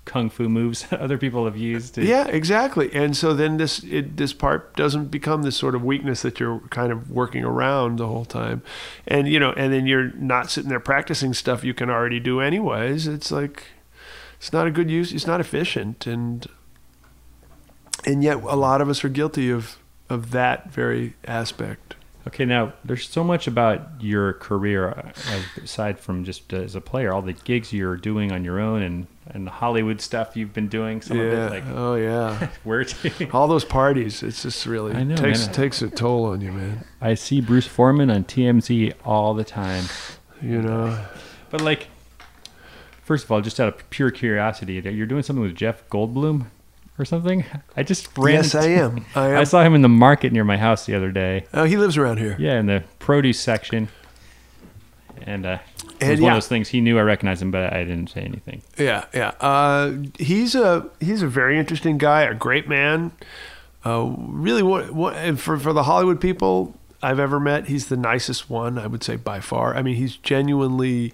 kung fu moves other people have used to Yeah, exactly. And so then this it, this part doesn't become this sort of weakness that you're kind of working around the whole time, and you know, and then you're not sitting there practicing stuff you can already do anyways. It's like it's not a good use. It's not efficient, and and yet a lot of us are guilty of of that very aspect. Okay, now there's so much about your career uh, aside from just as a player, all the gigs you're doing on your own, and and the Hollywood stuff you've been doing. Some of yeah. it, like oh yeah. where to. All those parties. It's just really I know, takes man. takes a toll on you, man. I see Bruce Forman on TMZ all the time. You know. But like, first of all, just out of pure curiosity, you're doing something with Jeff Goldblum or something. I just ran. Yes, I am. I am. I saw him in the market near my house the other day. oh, he lives around here. Yeah, in the produce section. And uh, it And was one yeah. of those things. He knew I recognized him, but I didn't say anything. Yeah, yeah. Uh, he's a he's a very interesting guy, a great man. Uh, really, what, what for for the Hollywood people I've ever met, he's the nicest one. I would say by far. I mean, he's genuinely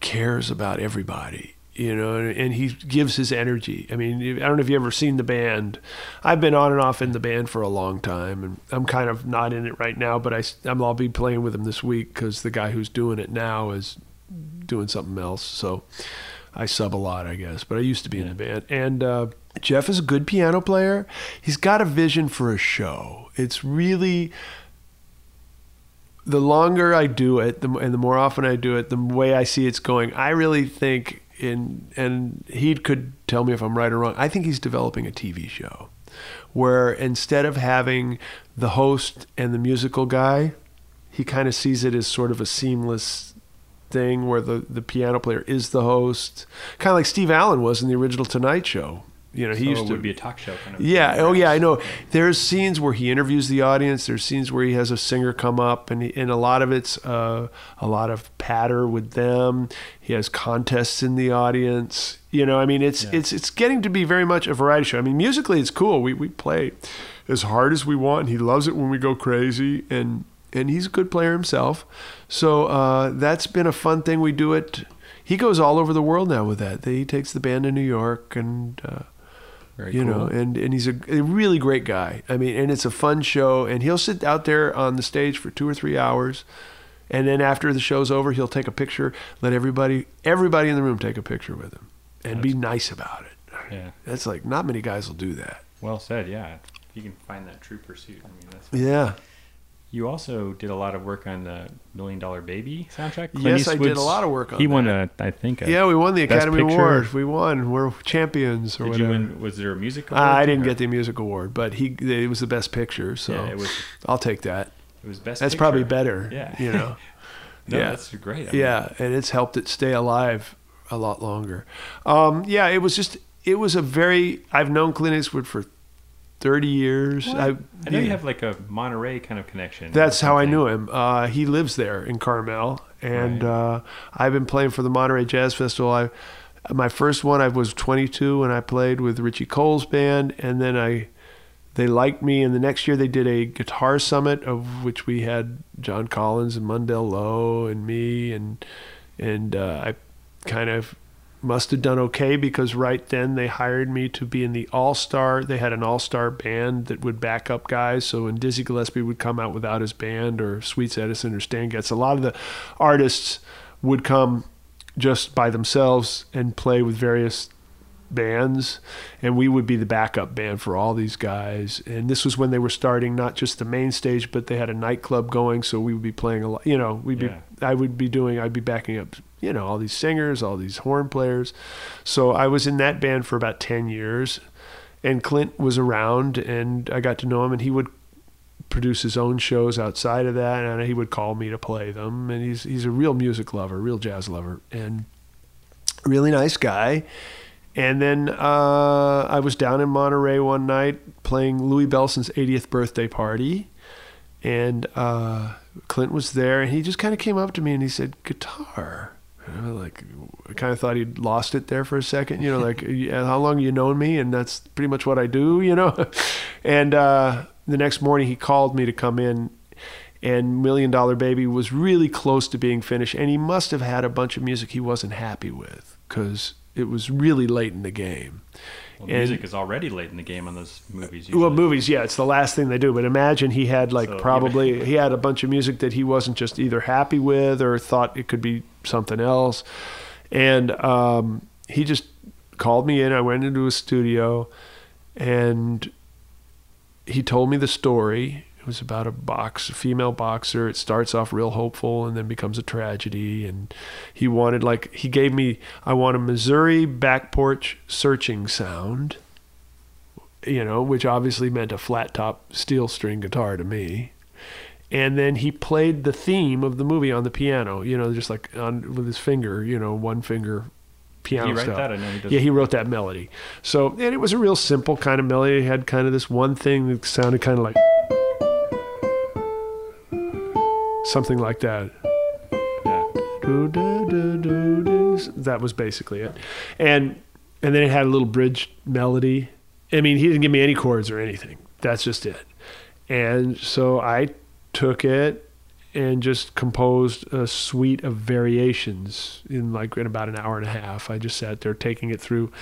cares about everybody. You know, and he gives his energy. I mean, I don't know if you've ever seen the band. I've been on and off in the band for a long time, and I'm kind of not in it right now. But I, I'm, I'll be playing with him this week because the guy who's doing it now is doing something else. So I sub a lot, I guess. But I used to be in the band. And uh, Jeff is a good piano player. He's got a vision for a show. It's really the longer I do it, the, and the more often I do it, the way I see it's going. I really think in, and he could tell me if I'm right or wrong. I think he's developing a TV show where instead of having the host and the musical guy, he kind of sees it as sort of a seamless thing where the, the piano player is the host, kind of like Steve Allen was in the original Tonight Show. You know, he so used it to be a talk show kind of. yeah. Oh, yeah. I know. There's scenes where he interviews the audience. There's scenes where he has a singer come up, and he, and a lot of it's uh, a lot of patter with them. He has contests in the audience. You know, I mean, it's Yeah. it's it's getting to be very much a variety show. I mean, musically, it's cool. We we play as hard as we want. And he loves it when we go crazy, and and he's a good player himself. So uh, that's been a fun thing. We do it. He goes all over the world now with that. He takes the band to New York and. Uh, Very you cool. know and and he's a, a really great guy i mean and it's a fun show and he'll sit out there on the stage for two or three hours and then after the show's over he'll take a picture let everybody everybody in the room take a picture with him and be nice about it yeah. that's like not many guys will do that Well said. Yeah. If you can find that true pursuit, I mean, that's. yeah You also did a lot of work on the Million Dollar Baby soundtrack. Yes, I did a lot of work on He won that. a, I think. A, yeah we won the academy Picture. award we won we're champions or Did you win? Was there a music? Uh, award I didn't or- get the music award, but he it was the best picture, so Yeah, it was. I'll take that. It was best. That's picture. probably better. Yeah. you know. No, yeah. that's great. I mean, Yeah, and it's helped it stay alive a lot longer. Um, yeah, it was just it was a very I've known Clint Eastwood for thirty years. What? I, I know you have like a Monterey kind of connection. That's how I knew him. Uh, he lives there in Carmel, and Right. uh, I've been playing for the Monterey Jazz Festival. I my first one I was 22 and I played with Richie Cole's band, and then I they liked me, and the next year they did a guitar summit of which we had John Collins and Mundell Lowe and me, and and uh, I kind of must have done okay because right then they hired me to be in the all star. They had an all star band that would back up guys. So when Dizzy Gillespie would come out without his band, or Sweets Edison or Stan Getz, a lot of the artists would come just by themselves and play with various bands and we would be the backup band for all these guys. And this was when they were starting not just the main stage but they had a nightclub going so we would be playing a lot you know we'd Yeah. be i would be doing i'd be backing up you know all these singers all these horn players. So i was in that band for about 10 years and clint was around and i got to know him and he would produce his own shows outside of that and he would call me to play them. And he's he's a real music lover real jazz lover and really nice guy and then uh, I was down in Monterey one night playing Louie Bellson's 80th birthday party, and uh, Clint was there, and he just kind of came up to me and he said, "Guitar." And I like, I kind of thought he'd lost it there for a second, you know, like, how long you known me? And that's pretty much what I do, you know. and uh, the next morning, he called me to come in and Million Dollar Baby was really close to being finished, and he must have had a bunch of music he wasn't happy with because it was really late in the game. Well, And- music is already late in the game on those movies. Well, movies, yeah, it's the last thing they do. But imagine he had like So, probably he had a bunch of music that he wasn't just either happy with or thought it could be something else, and um, he just called me in. I went into his studio, and he told me the story. It was about a box, a female boxer. It starts off real hopeful and then becomes a tragedy. And he wanted like he gave me I want a Missouri back porch searching sound. You know, which obviously meant a flat top steel string guitar to me. And then he played the theme of the movie on the piano. You know, just like on with his finger. You know, one finger piano he write style. that? I know he. Yeah, he wrote that melody. So, and it was a real simple kind of melody. It had kind of this one thing that sounded kind of like something like that. Yeah. That was basically it. And and then it had a little bridge melody. I mean, he didn't give me any chords or anything. That's just it. And so I took it and just composed a suite of variations in like in about an hour and a half. I just sat there taking it through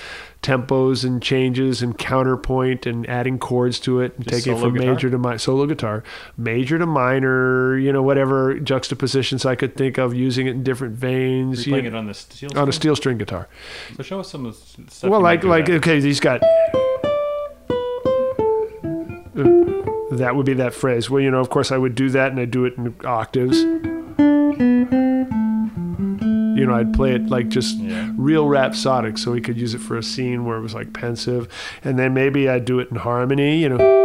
tempos and changes and counterpoint and adding chords to it and Just taking it from guitar? major to mi- solo guitar, major to minor, you know, whatever juxtapositions I could think of using it in different veins. you playing you it on the steel? know, on a steel string guitar. So show us some of the stuff. Well, like like that. okay, he's got. That would be that phrase. Well, you know, of course, I would do that, and I'd do it in octaves. You know, I'd play it like just Yeah. real rhapsodic, so we could use it for a scene where it was like pensive, and then maybe I'd do it in harmony. You know.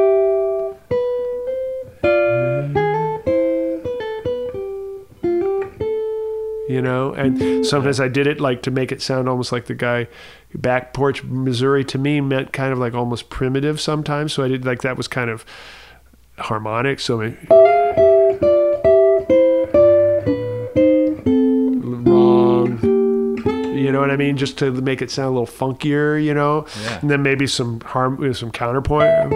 You know, and sometimes I did it like to make it sound almost like the guy back porch Missouri to me meant kind of like almost primitive sometimes. So I did like that was kind of harmonic. So maybe, wrong. You know what I mean? Just to make it sound a little funkier, you know. Yeah. And then maybe some harm, some counterpoint.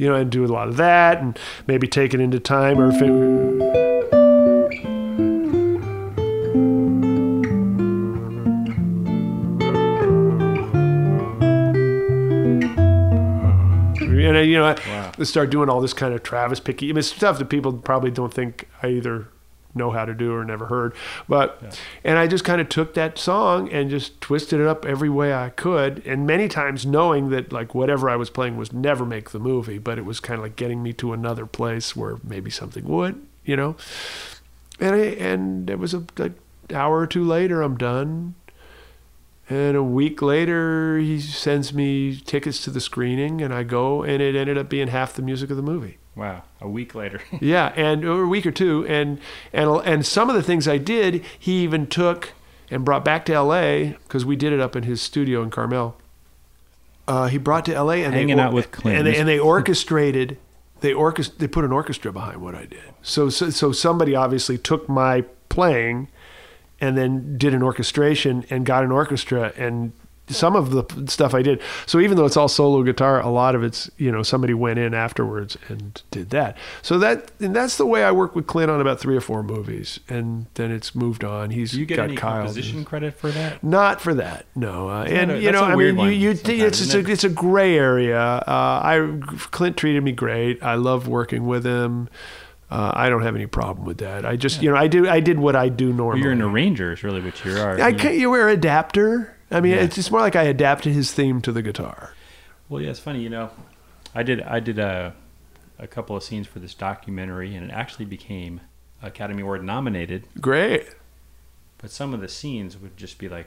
You know, and do a lot of that, and maybe take it into time, or if it, Know, Wow. I start doing all this kind of Travis picky. I mean, stuff that people probably don't think I either know how to do or never heard. But Yeah. and I just kind of took that song and just twisted it up every way I could, and many times knowing that like whatever I was playing was never make the movie, but it was kind of like getting me to another place where maybe something would, you know. And I, and it was a like hour or two later, I'm done. And a week later, he sends me tickets to the screening, and I go, and it ended up being half the music of the movie. Wow. A week later. Yeah, and or a week or two, and and and some of the things I did, he even took and brought back to L.A. because we did it up in his studio in Carmel. Uh, he brought to L.A. and Hanging they, out with Clint. and they, and they orchestrated. They orchest- They put an orchestra behind what I did. So, so so somebody obviously took my playing, and then did an orchestration and got an orchestra and some of the stuff I did. So even though it's all solo guitar, a lot of it's you know somebody went in afterwards and did that. So that and that's the way I work with Clint on about three or four movies, and then it's moved on. He's Do you get got any Kyle. composition credit for that? Not for that, no. Uh, and a- you know, I mean, you, you it's it's a, it's a gray area. Uh, I Clint treated me great. I love working with him. Uh, I don't have any problem with that. I just, you know, I do. I did what I do Well, normally. you're an arranger, is really what you are. I can't. You wear adapter. I mean, Yeah. it's just more like I adapted his theme to the guitar. Well, yeah, it's funny. You know, I did I did a a couple of scenes for this documentary, and it actually became Academy Award nominated. Great. But some of the scenes would just be like,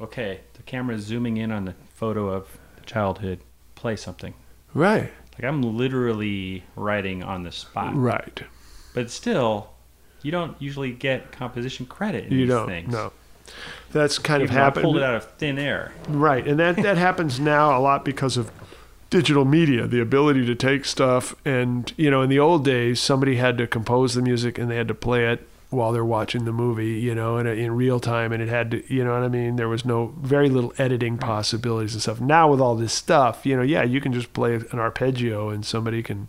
okay, the camera's zooming in on the photo of the childhood. Play something. Right. Like I'm literally writing on the spot. Right. But still, you don't usually get composition credit in You these don't. things. No. That's kind of Even happened. pulled it out of thin air. Right, and that that happens now a lot because of digital media, the ability to take stuff and you know, in the old days, somebody had to compose the music and they had to play it while they're watching the movie, you know, in, in real time, and it had to, you know what I mean. There was no very little editing possibilities and stuff. Now with all this stuff, you know, yeah, you can just play an arpeggio and somebody can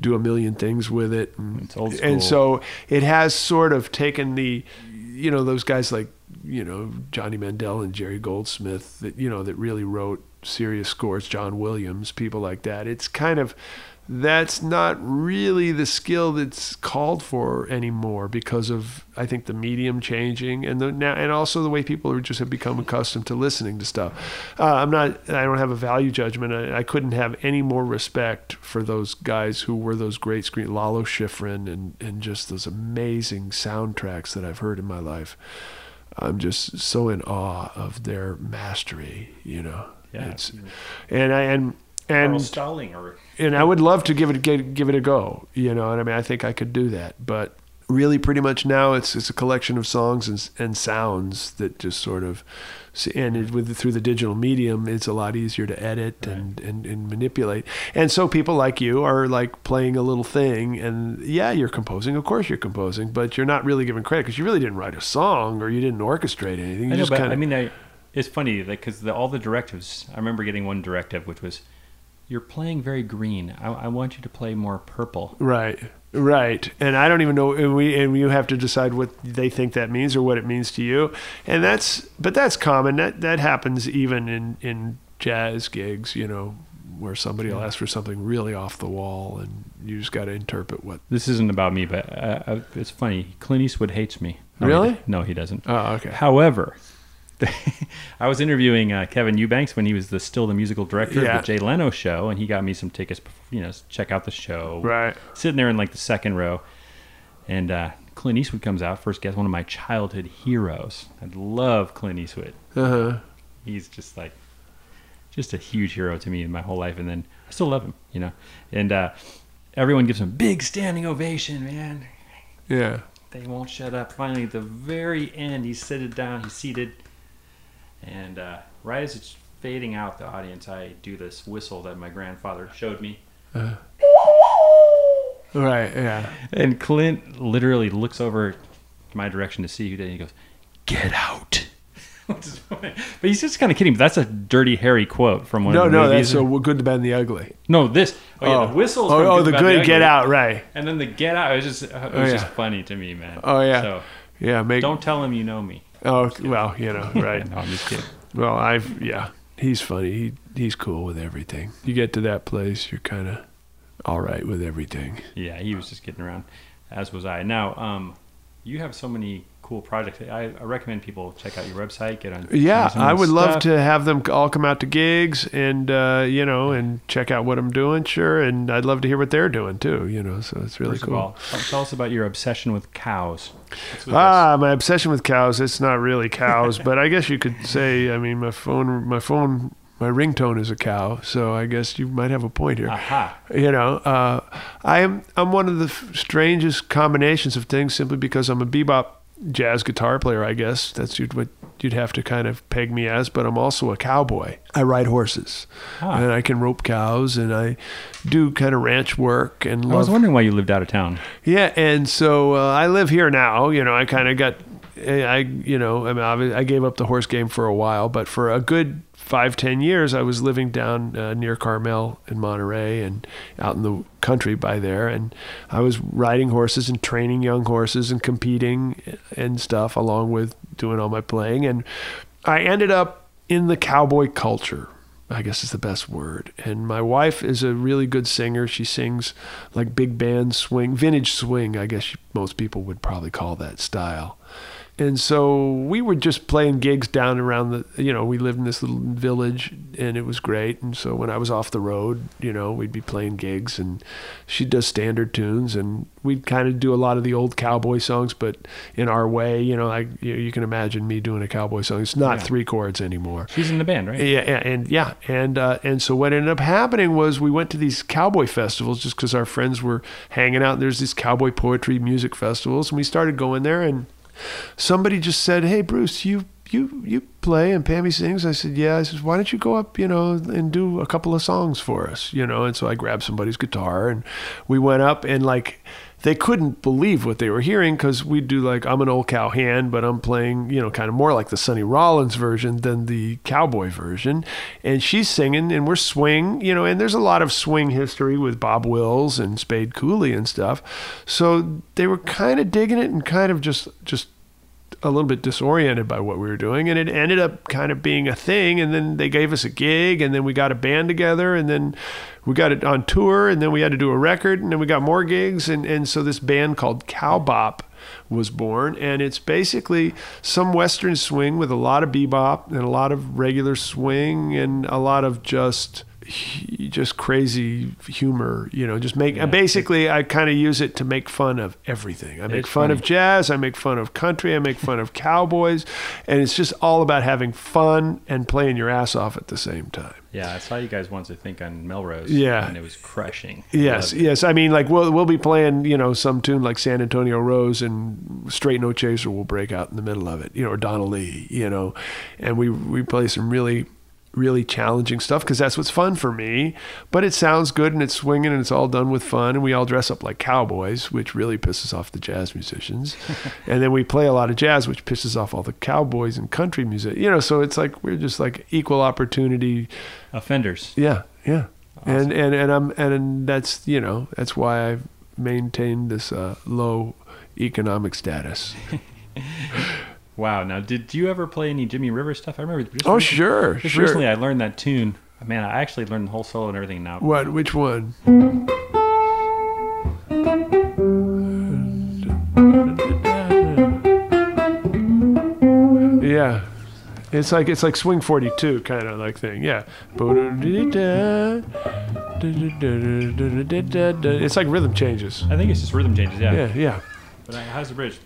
do a million things with it. And, It's old and so it has sort of taken the, you know, those guys like, you know, Johnny Mandel and Jerry Goldsmith that, you know, that really wrote serious scores, John Williams, people like that. It's kind of that's not really the skill that's called for anymore because of I think the medium changing and the now and also the way people are just have become accustomed to listening to stuff. Uh, I'm not I don't have a value judgment. I, I couldn't have any more respect for those guys who were those great screen Lalo Schifrin and and just those amazing soundtracks that I've heard in my life. I'm just so in awe of their mastery, you know. Yeah. It's, and I and and Carl Stalling or and I would love to give it give, give it a go. You know, and I mean, I think I could do that. But really, pretty much now, it's it's a collection of songs and and sounds that just sort of, and it, with through the digital medium, it's a lot easier to edit and, and and manipulate. And so people like you are like playing a little thing, and yeah, you're composing. Of course, you're composing, but you're not really giving credit because you really didn't write a song or you didn't orchestrate anything. You I know, just but kind I mean, I, it's funny like because all the directives. I remember getting one directive which was, "You're playing very green. I, I want you to play more purple." Right, right. And I don't even know. And we and you have to decide what they think that means or what it means to you. And that's, but that's common. That that happens even in in jazz gigs. You know, where somebody will ask for something really off the wall, and you just got to interpret what. This isn't about me, but uh, uh, it's funny. Clint Eastwood hates me. No, Really? do- no, he doesn't. Oh, okay. However, I was interviewing uh, Kevin Eubanks when he was the still the musical director Yeah. of the Jay Leno show, and he got me some tickets. You know, check out the show. Right. Sitting there in like the second row, and uh, Clint Eastwood comes out first guest, one of my childhood heroes. I love Clint Eastwood. Uh huh. He's just like just a huge hero to me in my whole life, and then I still love him. You know, and uh, everyone gives him a big standing ovation, man Yeah. they won't shut up. Finally, at the very end, he's seated down, he's seated, and uh, right as it's fading out the audience, I do this whistle that my grandfather showed me. Right. Yeah. And Clint literally looks over my direction to see who did it. And he goes, "Get out." Which is funny. but he's just kind of kidding. But that's a dirty Harry quote from one No, of the no, movies. that's so good, the bad, and the ugly. no, this. Oh, yeah, the whistle. Oh, oh, the good get out. Right. And then the get out. It was just, it was Oh, yeah. just funny to me, man. Oh, yeah. So Yeah. Make. don't tell him you know me. Oh well, you know, right. No, I'm just kidding. Well, I've yeah, he's funny. He he's cool with everything. You get to that place, you're kind of all right with everything. Yeah, he was just getting around, as was I. Now, um, you have so many cool projects. I, I recommend people check out your website. Get on. Yeah, I would love stuff. to have them all come out to gigs and uh, you know and check out what I'm doing. Sure, and I'd love to hear what they're doing too. You know, so it's really First cool. of all, tell us about your obsession with cows. Ah, my obsession with cows. It's not really cows, but I guess you could say. I mean, my phone, my phone, my ringtone is a cow. So I guess you might have a point here. Aha. you know uh, i am i'm one of the f- strangest combinations of things simply because i'm a bebop jazz guitar player i guess that's what you'd have to kind of peg me as but i'm also a cowboy i ride horses Ah. and i can rope cows and i do kind of ranch work and I love was wondering why you lived out of town. yeah, and so uh, I live here now. You know, I kind of got, I, you know, I mean, I gave up the horse game for a while, but for a good five, ten years, I was living down uh, near Carmel in Monterey and out in the country by there, and I was riding horses and training young horses and competing and stuff, along with doing all my playing, and I ended up in the cowboy culture. I guess is the best word. And my wife is a really good singer. She sings like big band swing, vintage swing, I guess most people would probably call that style. And so we were just playing gigs down around the, you know, we lived in this little village and it was great. And so when I was off the road, you know, we'd be playing gigs and she does standard tunes and we'd kind of do a lot of the old cowboy songs, but in our way, you know, like you, know, you can imagine me doing a cowboy song. It's not Yeah. three chords anymore. She's in the band, right? Yeah, yeah, and yeah, and uh, and so what ended up happening was we went to these cowboy festivals just because our friends were hanging out. There's these cowboy poetry music festivals, and we started going there. And somebody just said, "Hey, Bruce, you you you play?" And Pammy sings. I said, "Yeah." I said, "Why don't you go up, you know, and do a couple of songs for us, you know?" And so I grabbed somebody's guitar, and we went up, and like they couldn't believe what they were hearing because we'd do like I'm an old cow hand, but I'm playing, you know, kind of more like the Sonny Rollins version than the cowboy version. And she's singing and we're swing, you know, and there's a lot of swing history with Bob Wills and Spade Cooley and stuff. So they were kind of digging it and kind of just just a little bit disoriented by what we were doing, and it ended up kind of being a thing. And then they gave us a gig, and then we got a band together, and then we got it on tour, and then we had to do a record, and then we got more gigs, and and so this band called Cowbop was born, and it's basically some Western swing with a lot of bebop and a lot of regular swing and a lot of just just crazy humor, you know, just make Yeah. basically I kind of use it to make fun of everything. I make fun of jazz, I make fun of country, I make fun of cowboys, and it's just all about having fun and playing your ass off at the same time. Yeah, I saw you guys once, I think, on Melrose. Yeah. And it was crushing. Yes, it. yes. I mean, like we'll we'll be playing, you know, some tune like San Antonio Rose, and Straight No Chaser will break out in the middle of it, you know, or Donna Lee, you know, and we we play some really really challenging stuff because that's what's fun for me. But it sounds good and it's swinging and it's all done with fun, and we all dress up like cowboys, which really pisses off the jazz musicians, and then we play a lot of jazz, which pisses off all the cowboys and country music, you know. So it's like we're just like equal opportunity Offenders. yeah, yeah. And and and I'm and that's you know that's why I've maintained this uh, low economic status. Wow. Now, did you ever play any Jimmy Rivers stuff? I remember. Just Oh recently- sure, Just sure. recently, I learned that tune. Man, I actually learned the whole solo and everything now. What? Which one? Yeah. It's like it's like swing 42 kind of like thing. Yeah. It's like rhythm changes. I think it's just rhythm changes. Yeah. Yeah, yeah. But uh, how's the bridge?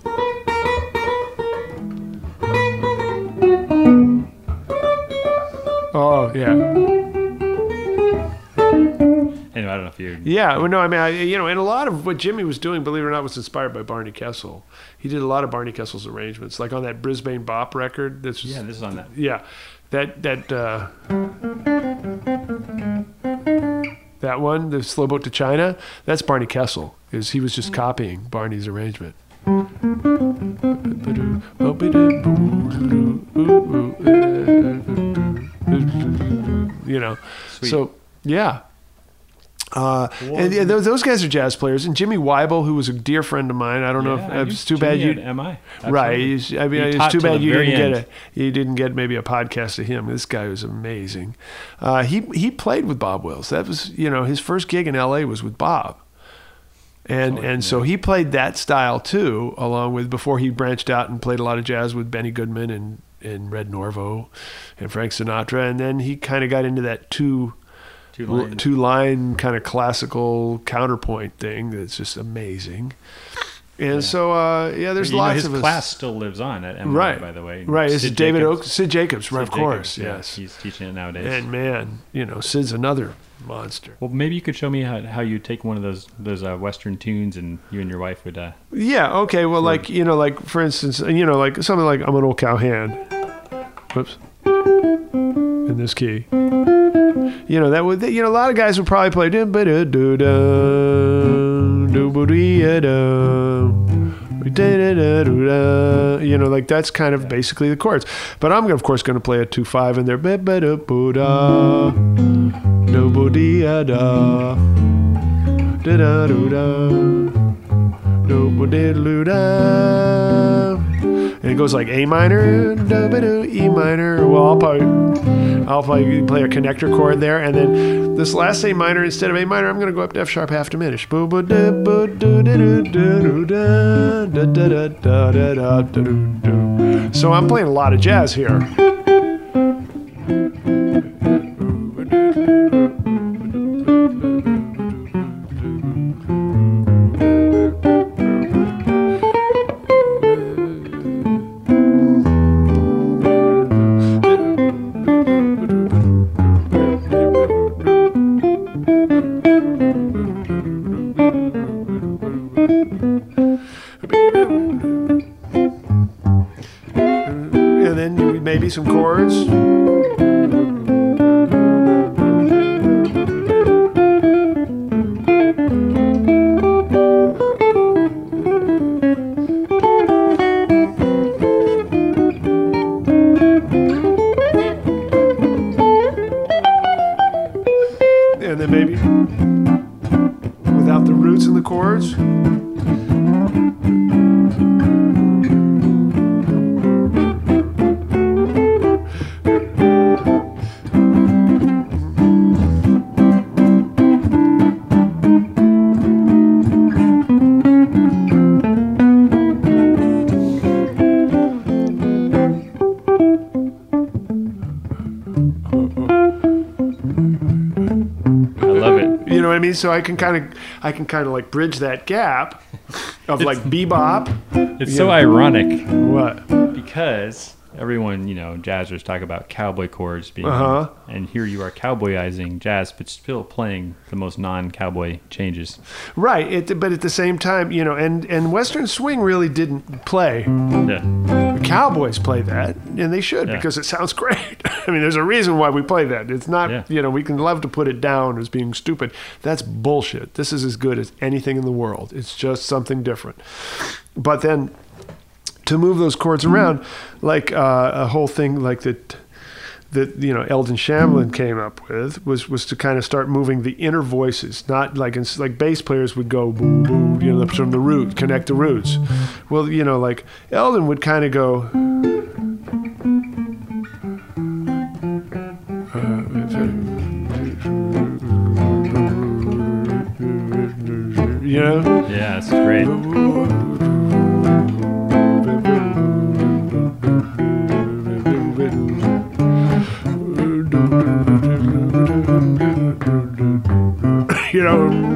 Oh, yeah. Anyway, I don't know if you. Yeah, well, no, I mean, I, you know, and a lot of what Jimmy was doing, believe it or not, was inspired by Barney Kessel. He did a lot of Barney Kessel's arrangements, like on that Brisbane Bop record. That's Yeah, this is on that. yeah, that that uh, that one, the Slow Boat to China. That's Barney Kessel. Is he was just copying Barney's arrangement. You know, Sweet. so yeah. Uh, and yeah, those, those guys are jazz players, and Jimmy Wyble, who was a dear friend of mine. I don't know Yeah, I if it's too bad you at MI. Right. I mean, it's too bad the you didn't end. get a you didn't get maybe a podcast of him. This guy was amazing. Uh, he he played with Bob Wills. That was you know his first gig in L.A. was with Bob, and Oh, and so he played that style too, along with before he branched out and played a lot of jazz with Benny Goodman and and Red Norvo, and Frank Sinatra, and then he kind of got into that two Two lines. two line kind of classical counterpoint thing that's just amazing. And so, uh, yeah, there's You know, lots his of us. class still lives on at MI, right? by the way. right? It's Sid David. Oak, Sid Jacobs, right? Sid of course, Jacobs, yeah, yes. he's teaching it nowadays. And man, you know, Sid's another monster. well, maybe you could show me how, how you take one of those those uh, Western tunes and you and your wife would. Uh, Yeah. Okay. Well, like you know, like for instance, you know, like something like I'm an old cowhand. Whoops. In this key. You know that would you know a lot of guys would probably play. You know, like that's kind of basically the chords. But I'm of course going to play a two five in there and it goes like A minor, da do, E minor. Well, I'll probably I'll probably play a connector chord there, and then this last A minor instead of A minor, I'm gonna go up to F sharp half diminished. So I'm playing a lot of jazz here. So I can kind of I can kind of like bridge that gap of like bebop. It's so ironic What? because everyone, you know, jazzers talk about cowboy chords being, Uh-huh. and here you are cowboyizing jazz, but still playing the most non-cowboy changes. Right. It, but at the same time, you know, and and Western swing really didn't play. Yeah, The Cowboys play that, and they should Yeah. because it sounds great. I mean, there's a reason why we play that. It's not, Yeah. you know, we can love to put it down as being stupid. That's bullshit. This is as good as anything in the world. It's just something different. But then to move those chords around, like uh, a whole thing like that. That you know, Eldon Shamlin came up with was was to kind of start moving the inner voices, not like in, like bass players would go boo boo, you know, from the root, connect the roots. Well, you know, like Eldon would kind of go. You know, yeah, it's great. you know.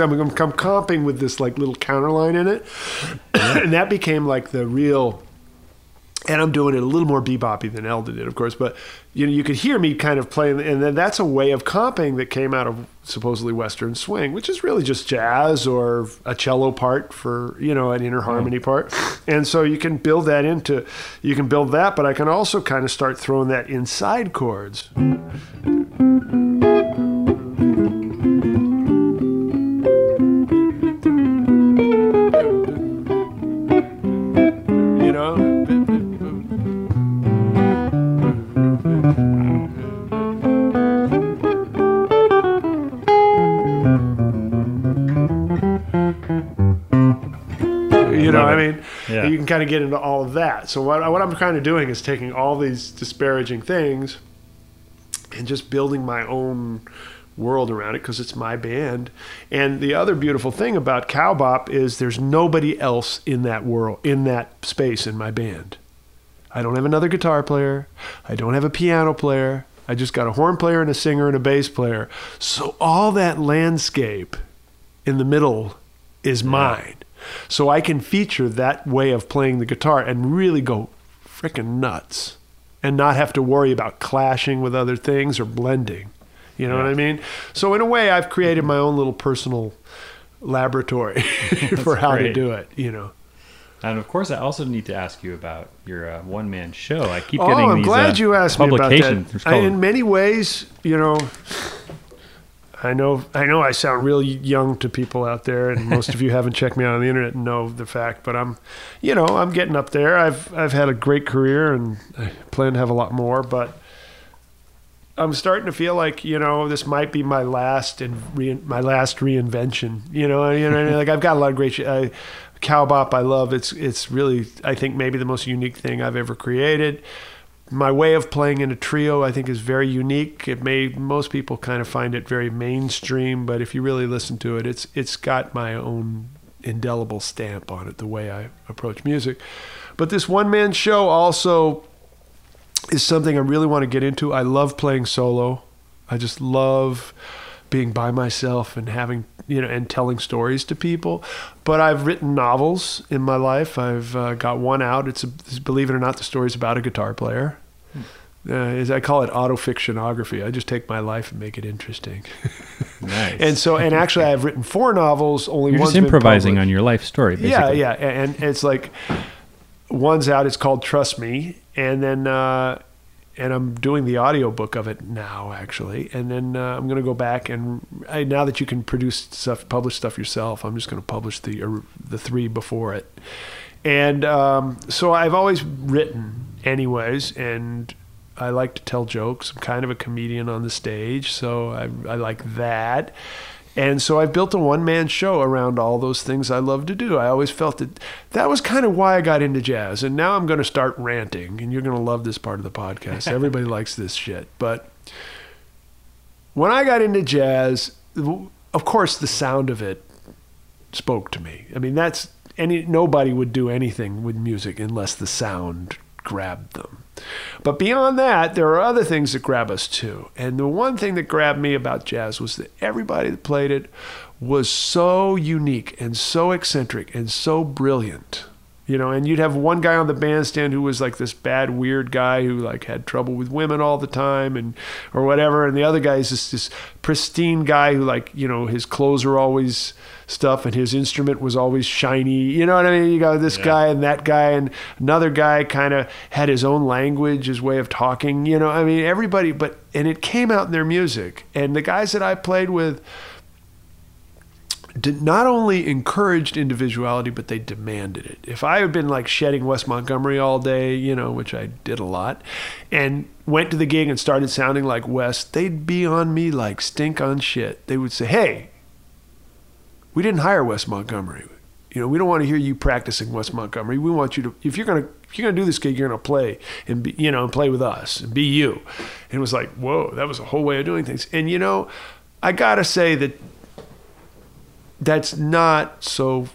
I'm, I'm comping with this like little counterline in it, and that became like the real. And I'm doing it a little more beboppy than Eldon did, of course, but you know you could hear me kind of playing, and then that's a way of comping that came out of supposedly Western swing, which is really just jazz or a cello part for you know an inner harmony mm. part, and so you can build that into, you can build that, but I can also kind of start throwing that inside chords. Kind of get into all of that. So what, what I'm kind of doing is taking all these disparaging things and just building my own world around it because it's my band. And the other beautiful thing about Cowbop is there's nobody else in that world, in that space in my band. I don't have another guitar player. I don't have a piano player. I just got a horn player and a singer and a bass player. So all that landscape in the middle is mine. So I can feature that way of playing the guitar and really go freaking nuts and not have to worry about clashing with other things or blending. You know what I mean? So in a way I've created my own little personal laboratory for how to do it, you know. And of course, I also need to ask you about your uh, one-man show. I keep Oh, getting I'm these glad uh, you asked me about that. I, in many ways, you know, I know I know I sound real young to people out there, and most of you haven't checked me out on the internet and know the fact. But I'm, you know, I'm getting up there. I've I've had a great career, and I plan to have a lot more. But I'm starting to feel like you know this might be my last and re- my last reinvention. You know, you know, like I've got a lot of great shit. I, Cowbop, I love. It's it's really I think maybe the most unique thing I've ever created. My way of playing in a trio, I think, is very unique. It may most people kind of find it very mainstream, but if you really listen to it, it's it's got my own indelible stamp on it. The way I approach music, but this one man show also is something I really want to get into. I love playing solo. I just love being by myself and having you know and telling stories to people. But I've written novels in my life. I've uh, got one out. It's, a, it's believe it or not, the story's about a guitar player. Uh, is I call it autofictionography. I just take my life and make it interesting. nice. And so, and actually, I've written four novels. Only You're one's just improvising on your life story, basically. Yeah, yeah, and and it's like one's out. It's called Trust Me, and then uh, and I'm doing the audiobook of it now, actually, and then uh, I'm gonna go back and I, now that you can produce stuff, publish stuff yourself, I'm just gonna publish the or the three before it, and um, so I've always written anyways, and I like to tell jokes. I'm kind of a comedian on the stage, so I, I like that. And so I've built a one man show around all those things I love to do. I always felt that that was kind of why I got into jazz. And now I'm going to start ranting, and you're going to love this part of the podcast. Everybody likes this shit. But when I got into jazz, of course, the sound of it spoke to me. I mean, that's any nobody would do anything with music unless the sound grabbed them. But beyond that, there are other things that grab us too. And the one thing that grabbed me about jazz was that everybody that played it was so unique and so eccentric and so brilliant. You know, and you'd have one guy on the bandstand who was like this bad, weird guy who like had trouble with women all the time and or whatever, and the other guy is just this pristine guy who like you know his clothes are always stuff and his instrument was always shiny. You know what I mean? You got this Yeah. guy and that guy and another guy kind of had his own language, his way of talking. You know, I mean everybody, but and it came out in their music. And the guys that I played with did not only encouraged individuality, but they demanded it. If I had been like shedding Wes Montgomery all day, you know, which I did a lot, and went to the gig and started sounding like Wes, they'd be on me like stink on shit. They would say, "Hey, we didn't hire Wes Montgomery. You know, we don't want to hear you practicing Wes Montgomery. We want you to, if you're gonna, if you're gonna do this gig, you're gonna play and be, you know, and play with us and be you." And it was like, whoa, that was a whole way of doing things. And you know, I gotta say that that's not so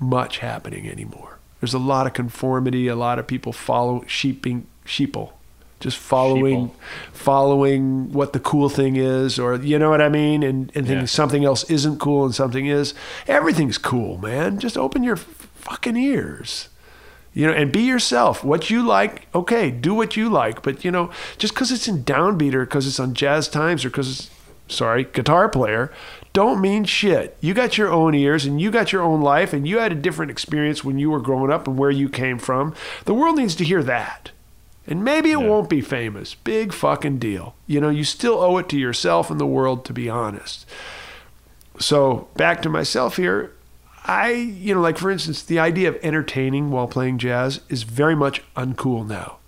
much happening anymore. There's a lot of conformity, a lot of people follow sheeping sheeple, just following Sheeple. following what the cool thing is, or you know what I mean, and, and thinking Yeah. something else isn't cool and something is. Everything's cool, man. Just open your fucking ears. You know, and be yourself. What you like, okay, do what you like. But you know, just because it's in downbeat or because it's on Jazz Times or because it's sorry, guitar player, don't mean shit. You got your own ears and you got your own life and you had a different experience when you were growing up and where you came from. The world needs to hear that. And maybe it Yeah. won't be famous. Big fucking deal. You know, you still owe it to yourself and the world to be honest. So back to myself here. I, you know, like for instance, the idea of entertaining while playing jazz is very much uncool now.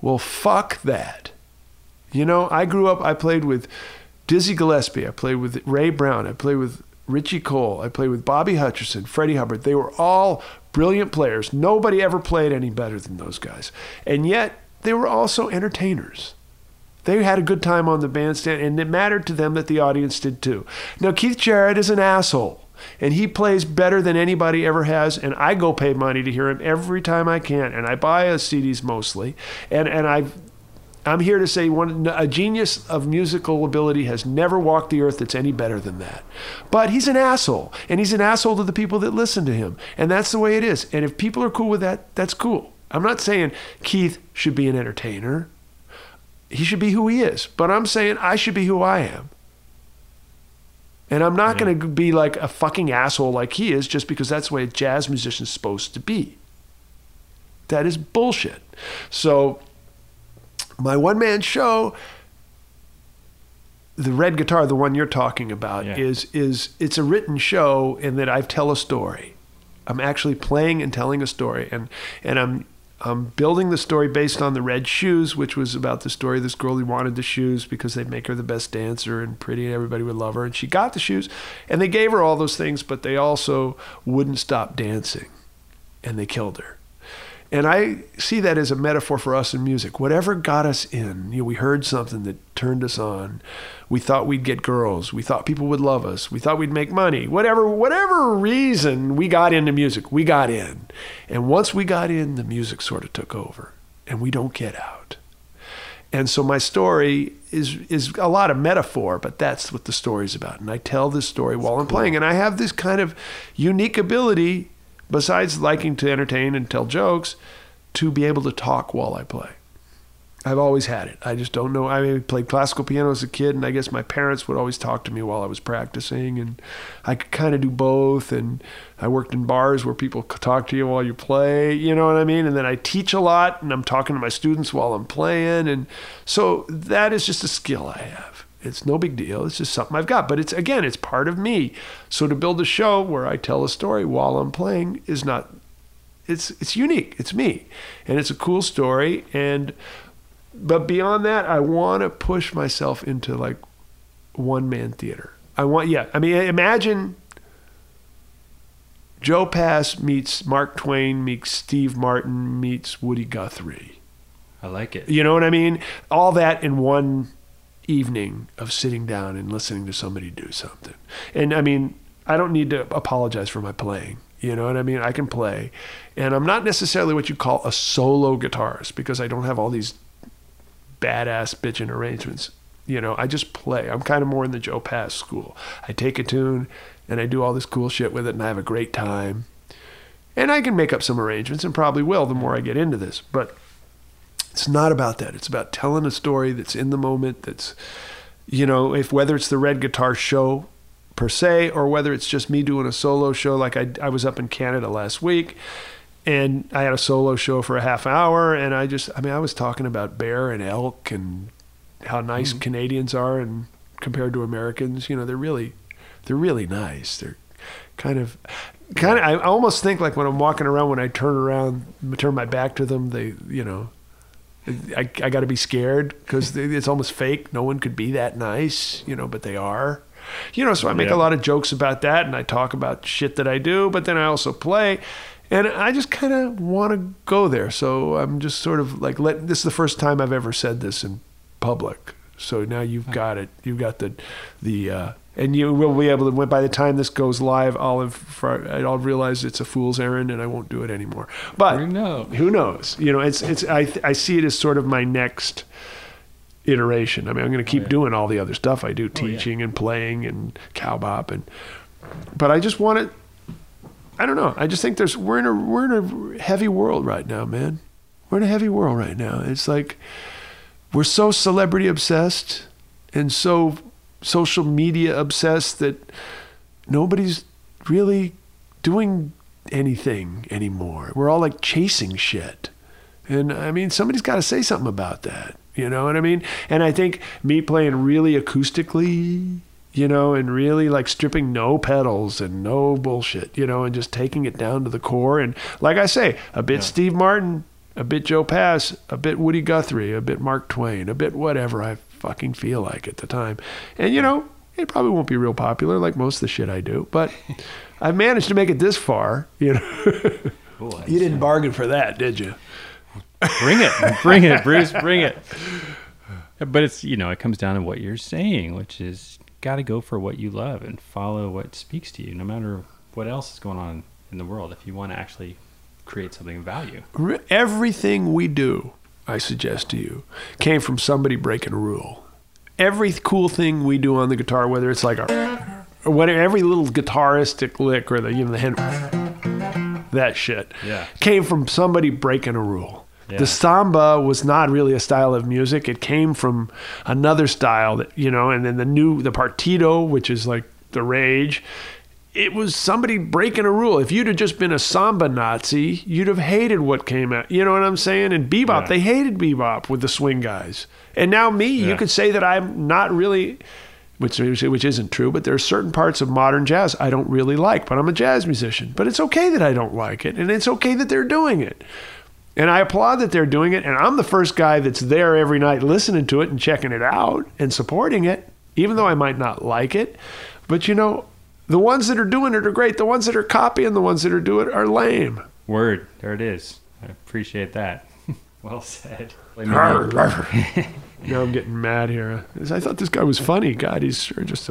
Well, fuck that. You know, I grew up, I played with Dizzy Gillespie, I played with Ray Brown, I played with Richie Cole, I played with Bobby Hutcherson, Freddie Hubbard. They were all brilliant players. Nobody ever played any better than those guys. And yet, they were also entertainers. They had a good time on the bandstand, and it mattered to them that the audience did too. Now, Keith Jarrett is an asshole, and he plays better than anybody ever has, and I go pay money to hear him every time I can, and I buy his CDs mostly, and, and I I'm here to say one a genius of musical ability has never walked the earth that's any better than that. But he's an asshole, and he's an asshole to the people that listen to him, and that's the way it is. And if people are cool with that, that's cool. I'm not saying Keith should be an entertainer. He should be who he is, but I'm saying I should be who I am. And I'm not going to be like a fucking asshole like he is just because that's the way a jazz musician's supposed to be. That is bullshit. So my one man show the red guitar the one you're talking about Yeah. is is it's a written show in that I tell a story I'm actually playing and telling a story and and I'm I'm building the story based on the red shoes which was about the story of this girl who wanted the shoes because they'd make her the best dancer and pretty and everybody would love her and she got the shoes and they gave her all those things but they also wouldn't stop dancing and they killed her and I see that as a metaphor for us in music. Whatever got us in, you know, we heard something that turned us on. We thought we'd get girls. We thought people would love us. We thought we'd make money. Whatever, whatever reason we got into music, we got in. And once we got in, the music sort of took over, and we don't get out. And so my story is is a lot of metaphor, but that's what the story's about. And I tell this story while I'm playing, and I have this kind of unique ability besides liking to entertain and tell jokes, to be able to talk while I play. I've always had it. I just don't know. I played classical piano as a kid, and I guess my parents would always talk to me while I was practicing, and I could kind of do both. And I worked in bars where people could talk to you while you play, you know what I mean? And then I teach a lot, and I'm talking to my students while I'm playing, and so that is just a skill I have. It's no big deal. It's just something I've got. But it's again, it's part of me. So to build a show where I tell a story while I'm playing is not it's it's unique. It's me. And it's a cool story and but beyond that, I want to push myself into like one man theater. I want yeah, I mean imagine Joe Pass meets Mark Twain meets Steve Martin meets Woody Guthrie. I like it. You know what I mean? All that in one evening of sitting down and listening to somebody do something. And I mean, I don't need to apologize for my playing. You know what I mean? I can play. And I'm not necessarily what you call a solo guitarist because I don't have all these badass bitchin' arrangements. You know, I just play. I'm kind of more in the Joe Pass school. I take a tune and I do all this cool shit with it and I have a great time. And I can make up some arrangements and probably will the more I get into this. But it's not about that. It's about telling a story that's in the moment, that's, you know, if whether it's the Red Guitar Show per se or whether it's just me doing a solo show like I, I was up in Canada last week and I had a solo show for a half hour and I just I mean I was talking about bear and elk and how nice mm-hmm. Canadians are and compared to Americans, you know, they're really they're really nice. They're kind of kind of I almost think like when I'm walking around when I turn around turn my back to them, they, you know, I, I got to be scared because it's almost fake. No one could be that nice, you know, but they are. You know, so I make Yeah. a lot of jokes about that and I talk about shit that I do, but then I also play. And I just kind of want to go there. So I'm just sort of like, let, this is the first time I've ever said this in public. So now you've got it. You've got the, the, uh, and you will be able to. By the time this goes live, I'll have I'll realize it's a fool's errand, and I won't do it anymore. But Who knows? who knows? You know, it's it's I I see it as sort of my next iteration. I mean, I'm going to keep oh, yeah. doing all the other stuff I do, Oh, yeah. teaching and playing and cowbop and. But I just want to. I don't know. I just think there's we're in a we're in a heavy world right now, man. We're in a heavy world right now. It's like we're so celebrity obsessed and so social media obsessed that nobody's really doing anything anymore. We're all like chasing shit. And I mean, somebody's got to say something about that. You know what I mean? And I think me playing really acoustically, you know, and really like stripping no pedals and no bullshit, you know, and just taking it down to the core. And like I say, a bit Steve Martin, a bit Joe Pass, a bit Woody Guthrie, a bit Mark Twain, a bit whatever I fucking feel like at the time. And you know, it probably won't be real popular like most of the shit I do, but I've managed to make it this far. You know, you didn't bargain for that, did you? Bring it, bring it, Bruce, bring it. But it's you know it comes down to what you're saying, which is got to go for what you love and follow what speaks to you, no matter what else is going on in the world. If you want to actually create something of value, Everything we do, I suggest to you, came from somebody breaking a rule. Every cool thing we do on the guitar, whether it's like a, or whatever, every little guitaristic lick or the you know the hand, that shit, Yeah. came from somebody breaking a rule. Yeah. The samba was not really a style of music. It came from another style that you know, and then the new the partido, which is like the rage. It was somebody breaking a rule. If you'd have just been a samba Nazi, you'd have hated what came out. You know what I'm saying? And bebop, Yeah. they hated bebop with the swing guys. And now me, you could say that I'm not really, which which isn't true, but there are certain parts of modern jazz I don't really like. But I'm a jazz musician. But it's okay that I don't like it, and it's okay that they're doing it. And I applaud that they're doing it. And I'm the first guy that's there every night listening to it and checking it out and supporting it, even though I might not like it. But you know, the ones that are doing it are great. The ones that are copying the ones that are doing it are lame. word there it is. I appreciate that. well said. Arr, arr. now I'm getting mad here. I thought this guy was funny. God, he's sure just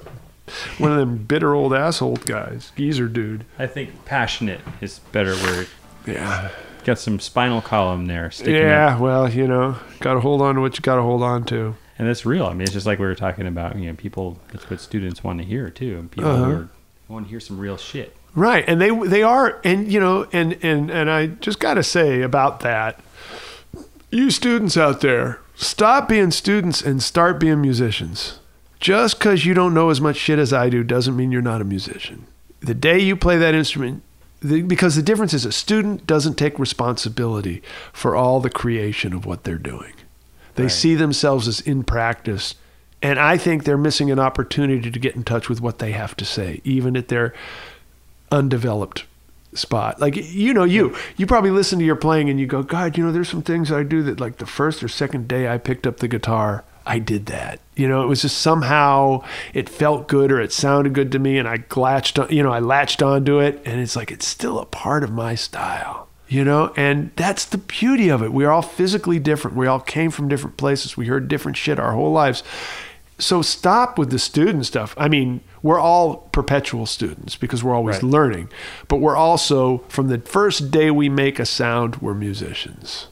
one of them bitter old asshole guys. Geezer dude. I think passionate is a better word. Yeah. Got some spinal column there sticking up. Yeah, well, you know, got to hold on to what you got to hold on to. And that's real. I mean, it's just like we were talking about. You know, people. That's what students want to hear too. And people Uh-huh. who are, want to hear some real shit. Right, and they they are, and you know, and and and I just got to say about that, you students out there, stop being students and start being musicians. Just because you don't know as much shit as I do doesn't mean you're not a musician. The day you play that instrument, the, because the difference is a student doesn't take responsibility for all the creation of what they're doing. They Right. see themselves as in practice. And I think they're missing an opportunity to get in touch with what they have to say, even at their undeveloped spot. Like you know, you you probably listen to your playing and you go, God, you know, there's some things I do that like the first or second day I picked up the guitar, I did that. You know, it was just somehow it felt good or it sounded good to me, and I latched on. You know, I latched onto it, and it's like it's still a part of my style. You know, and that's the beauty of it. We're all physically different. We all came from different places. We heard different shit our whole lives. So stop with the student stuff. I mean, we're all perpetual students because we're always Right. learning, but we're also from the first day we make a sound, we're musicians.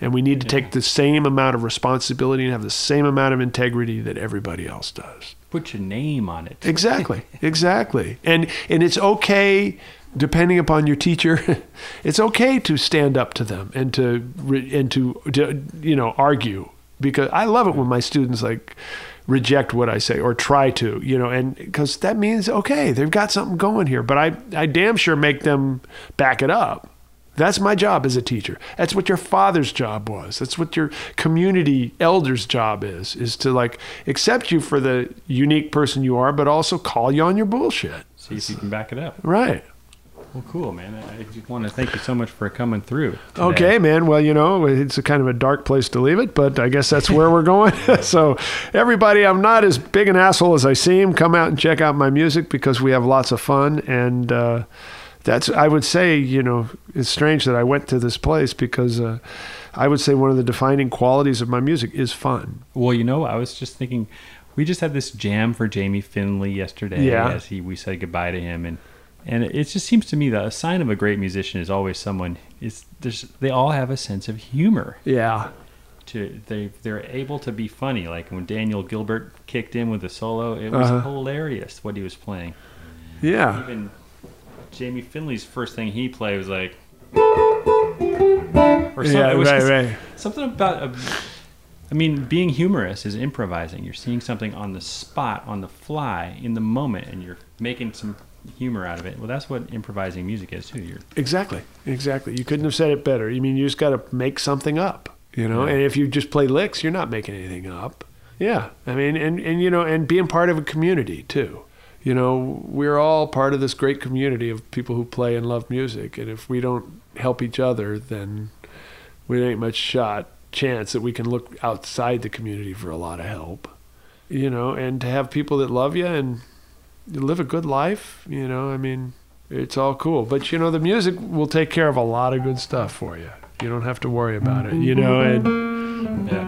And we need to take the same amount of responsibility and have the same amount of integrity that everybody else does. Put your name on it. Exactly. exactly. And and it's okay depending upon your teacher it's okay to stand up to them and to and to, to you know argue because I love it when my students like reject what I say or try to, you know, and because that means okay, they've got something going here. But I, I damn sure make them back it up. That's my job as a teacher. That's what your father's job was. That's what your community elder's job is, is to like accept you for the unique person you are, but also call you on your bullshit. See if you can back it up. Right. Well, cool, man. I just want to thank you so much for coming through. today. Okay, man. Well, you know, it's a kind of a dark place to leave it, but I guess that's where we're going. so, everybody, I'm not as big an asshole as I seem. Come out and check out my music because we have lots of fun. And uh, that's, I would say, you know, it's strange that I went to this place because uh, I would say one of the defining qualities of my music is fun. Well, you know, I was just thinking, we just had this jam for Jamie Findlay yesterday. Yeah. As he, we said goodbye to him, and and it just seems to me that a sign of a great musician is always someone is there's they all have a sense of humor. Yeah. To they they're able to be funny. Like when Daniel Gilbert kicked in with the solo, it was Uh-huh. hilarious what he was playing. Yeah. Even Jamie Findlay's first thing he played was like. Or something. Yeah, right, right. something about a, I mean, being humorous is improvising. You're seeing something on the spot, on the fly, in the moment, and you're making some humor out of it. Well, that's what improvising music is too. You're Exactly. Exactly. You couldn't have said it better. I mean, you just got to make something up, you know. Yeah. And if you just play licks, you're not making anything up. Yeah. I mean, and and you know, and being part of a community too. You know, we're all part of this great community of people who play and love music, and if we don't help each other, then we ain't much shot chance that we can look outside the community for a lot of help. You know, and to have people that love you and you live a good life, you know, I mean, it's all cool. But you know, the music will take care of a lot of good stuff for you. You don't have to worry about it, you know, and yeah.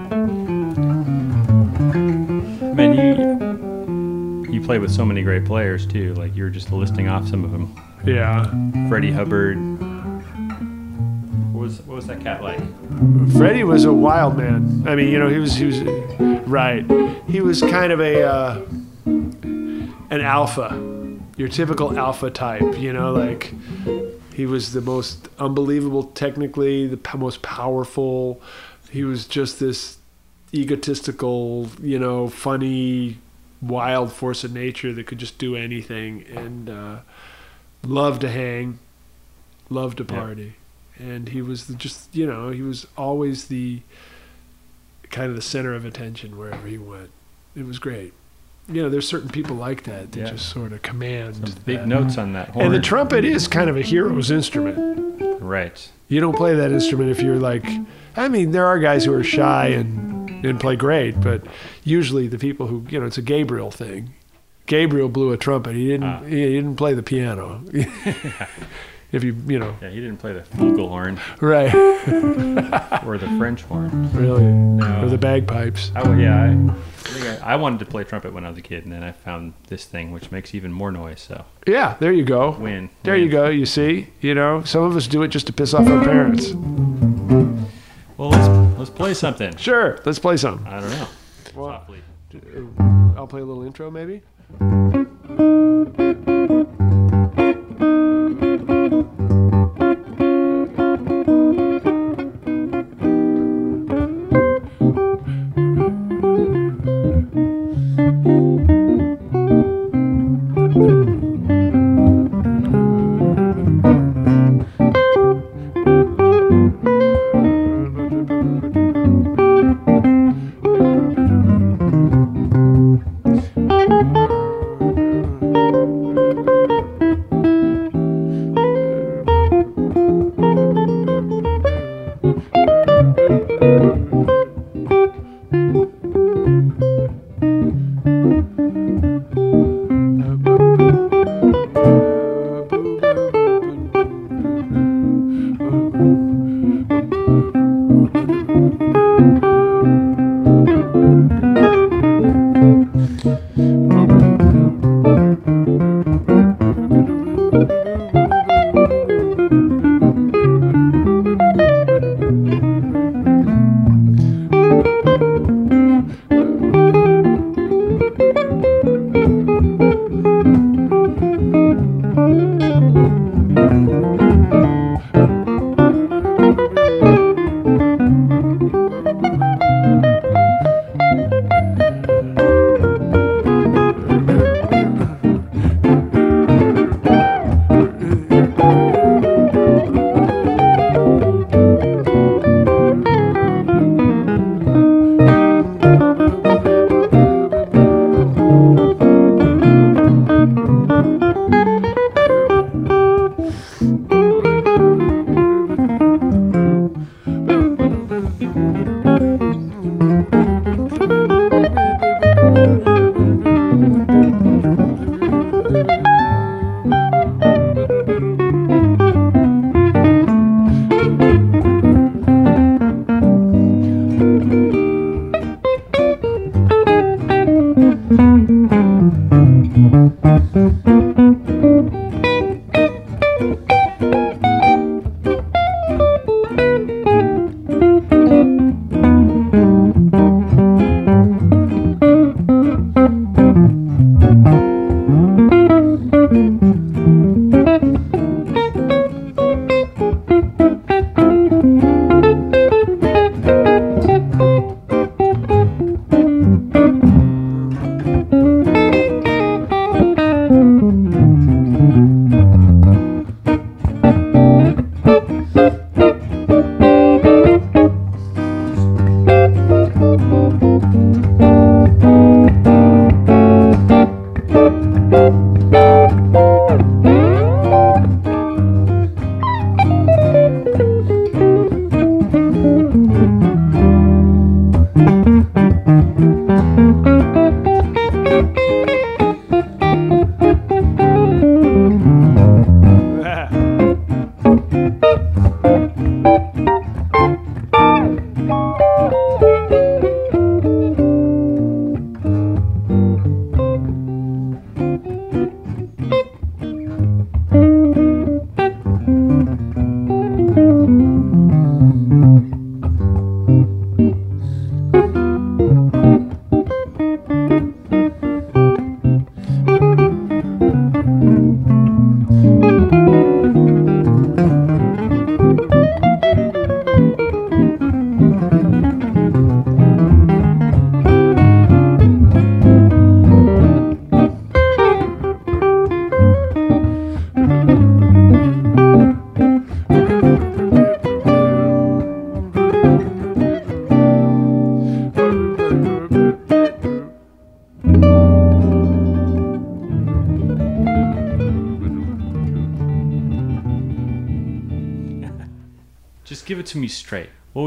Man, you you play with so many great players too. Like you're just listing off some of them. yeah. Freddie Hubbard. What was what was that cat like? Freddie was a wild man. I mean, you know, he was he was right. He was kind of a uh, an alpha, your typical alpha type. You know, like he was the most unbelievable technically, the p- most powerful. He was just this egotistical, you know, funny, wild force of nature that could just do anything and uh, loved to hang, loved to Yeah. party and he was just you know he was always the kind of the center of attention wherever he went it was great you know there's certain people like that that Yeah. just sort of command Some big that. notes on that horn. and the trumpet is kind of a hero's instrument right. you don't play that instrument if you're like i mean there are guys who are shy and and play great but usually the people who you know it's a gabriel thing gabriel blew a trumpet he didn't Ah. he didn't play the piano if you you know Yeah, he didn't play the flugelhorn right or the French horn. really No. or the bagpipes I, yeah, I, I, wanted to play trumpet when I was a kid, and then I found this thing which makes even more noise. So Yeah, there you go. win. There win. you go. You see, you know, some of us do it just to piss off our parents. Well, let's let's play something. Sure, let's play some. I don't know. Well, Softly. Uh, I'll play a little intro, maybe.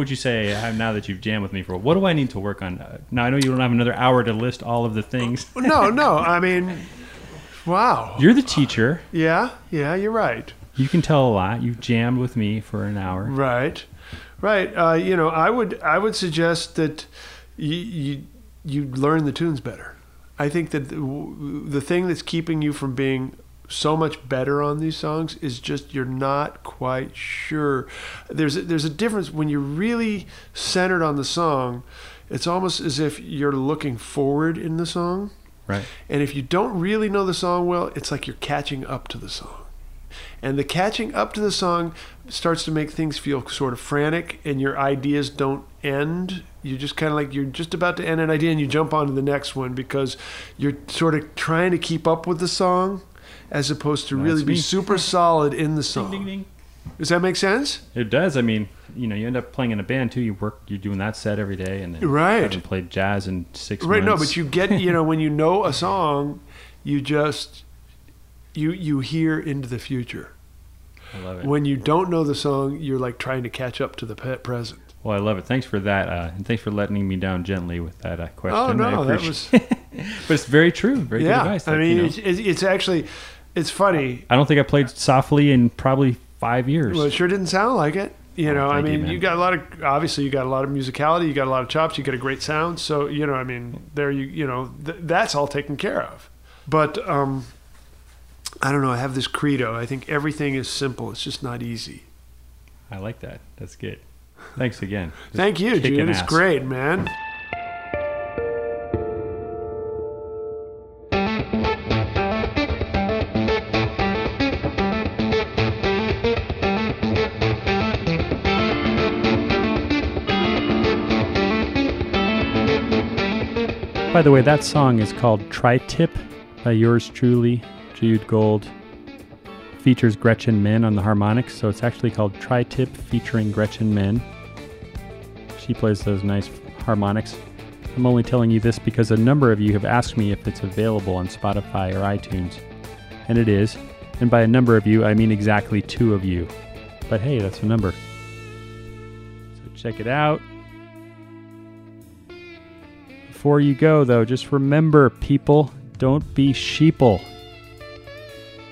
Would you say now that you've jammed with me for? What do I need to work on? Now I know you don't have another hour to list all of the things. No, no. I mean, wow. You're the teacher. Yeah, yeah. You're right. You can tell a lot. You've jammed with me for an hour. Right, right. Uh, you know, I would I would suggest that you you, you learn the tunes better. I think that the, the thing that's keeping you from being so much better on these songs is just you're not quite sure. There's a, there's a difference when you're really centered on the song. It's almost as if you're looking forward in the song. Right. And if you don't really know the song well, it's like you're catching up to the song. And the catching up to the song starts to make things feel sort of frantic, and your ideas don't end. You're just kind of like you're just about to end an idea, and you jump on to the next one because you're sort of trying to keep up with the song, as opposed to really That's be me. super solid in the song. Ding, ding, ding. Does that make sense? It does. I mean, you know, you end up playing in a band too. You work, you're doing that set every day, and then Right. haven't played jazz in six Right. No, but you get you know when you know a song, you just you you hear into the future. I love it. When you don't know the song, you're like trying to catch up to the pe- present. Well, I love it. Thanks for that, uh, and thanks for letting me down gently with that uh, question. Oh no, that was but it's very true. Very good yeah. advice. I mean, you know, it's, it's it's actually it's funny. I don't think I played softly in probably five years. Well, it sure didn't sound like it. You Oh, know, I thank you, mean, you, got a lot of obviously you got a lot of musicality, you got a lot of chops, you got a great sound. So you know, I mean, there you you know th- that's all taken care of. But um, I don't know. I have this credo. I think everything is simple. It's just not easy. I like that. That's good. Thanks again. Thank you, Jude. It's great, man. By the way, that song is called Tri Tip by yours truly, Jude Gold. Features Gretchen Menn on the harmonics, so it's actually called Tri Tip featuring Gretchen Menn. She plays those nice harmonics. I'm only telling you this because a number of you have asked me if it's available on Spotify or iTunes. And it is. And by a number of you, I mean exactly two of you. But hey, that's a number. So check it out. Before you go, though, just remember, people, don't be sheeple.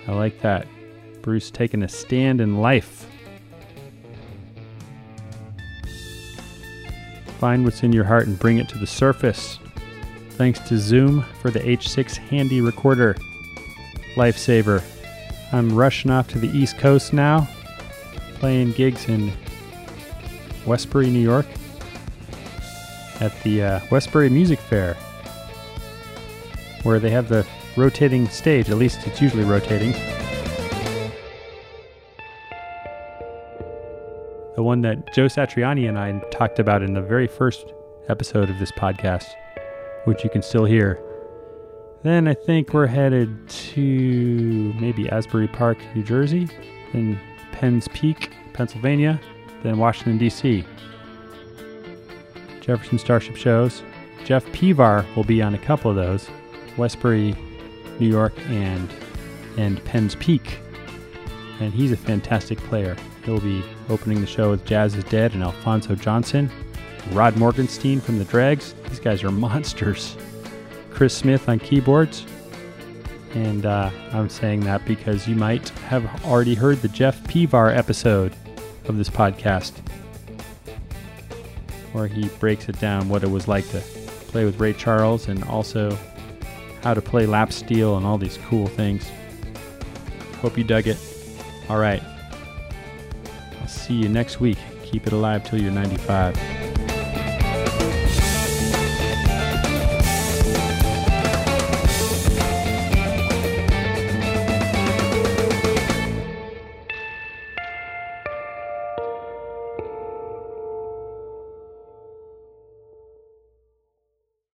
I like that. Bruce taking a stand in life. Find what's in your heart and bring it to the surface. Thanks to Zoom for the H6 handy recorder. Lifesaver. I'm rushing off to the East Coast now, playing gigs in Westbury, New York at the uh, Westbury Music Fair, where they have the rotating stage. At least it's usually rotating. The one that Joe Satriani and I talked about in the very first episode of this podcast, which you can still hear. Then I think we're headed to maybe Asbury Park, New Jersey, then Penns Peak, Pennsylvania, then Washington, D.C. Jefferson Starship shows. Jeff Pevar will be on a couple of those, Westbury, New York, and and Penns Peak. And he's a fantastic player. He'll be opening the show with Jazz is Dead and Alphonso Johnson, Rod Morgenstein from the Dregs. These guys are monsters. Chris Smith on keyboards. And uh, I'm saying that because you might have already heard the Jeff Pevar episode of this podcast where he breaks it down what it was like to play with Ray Charles and also how to play lap steel and all these cool things. Hope you dug it. All right. I'll see see you next week. Keep it alive till you're 95.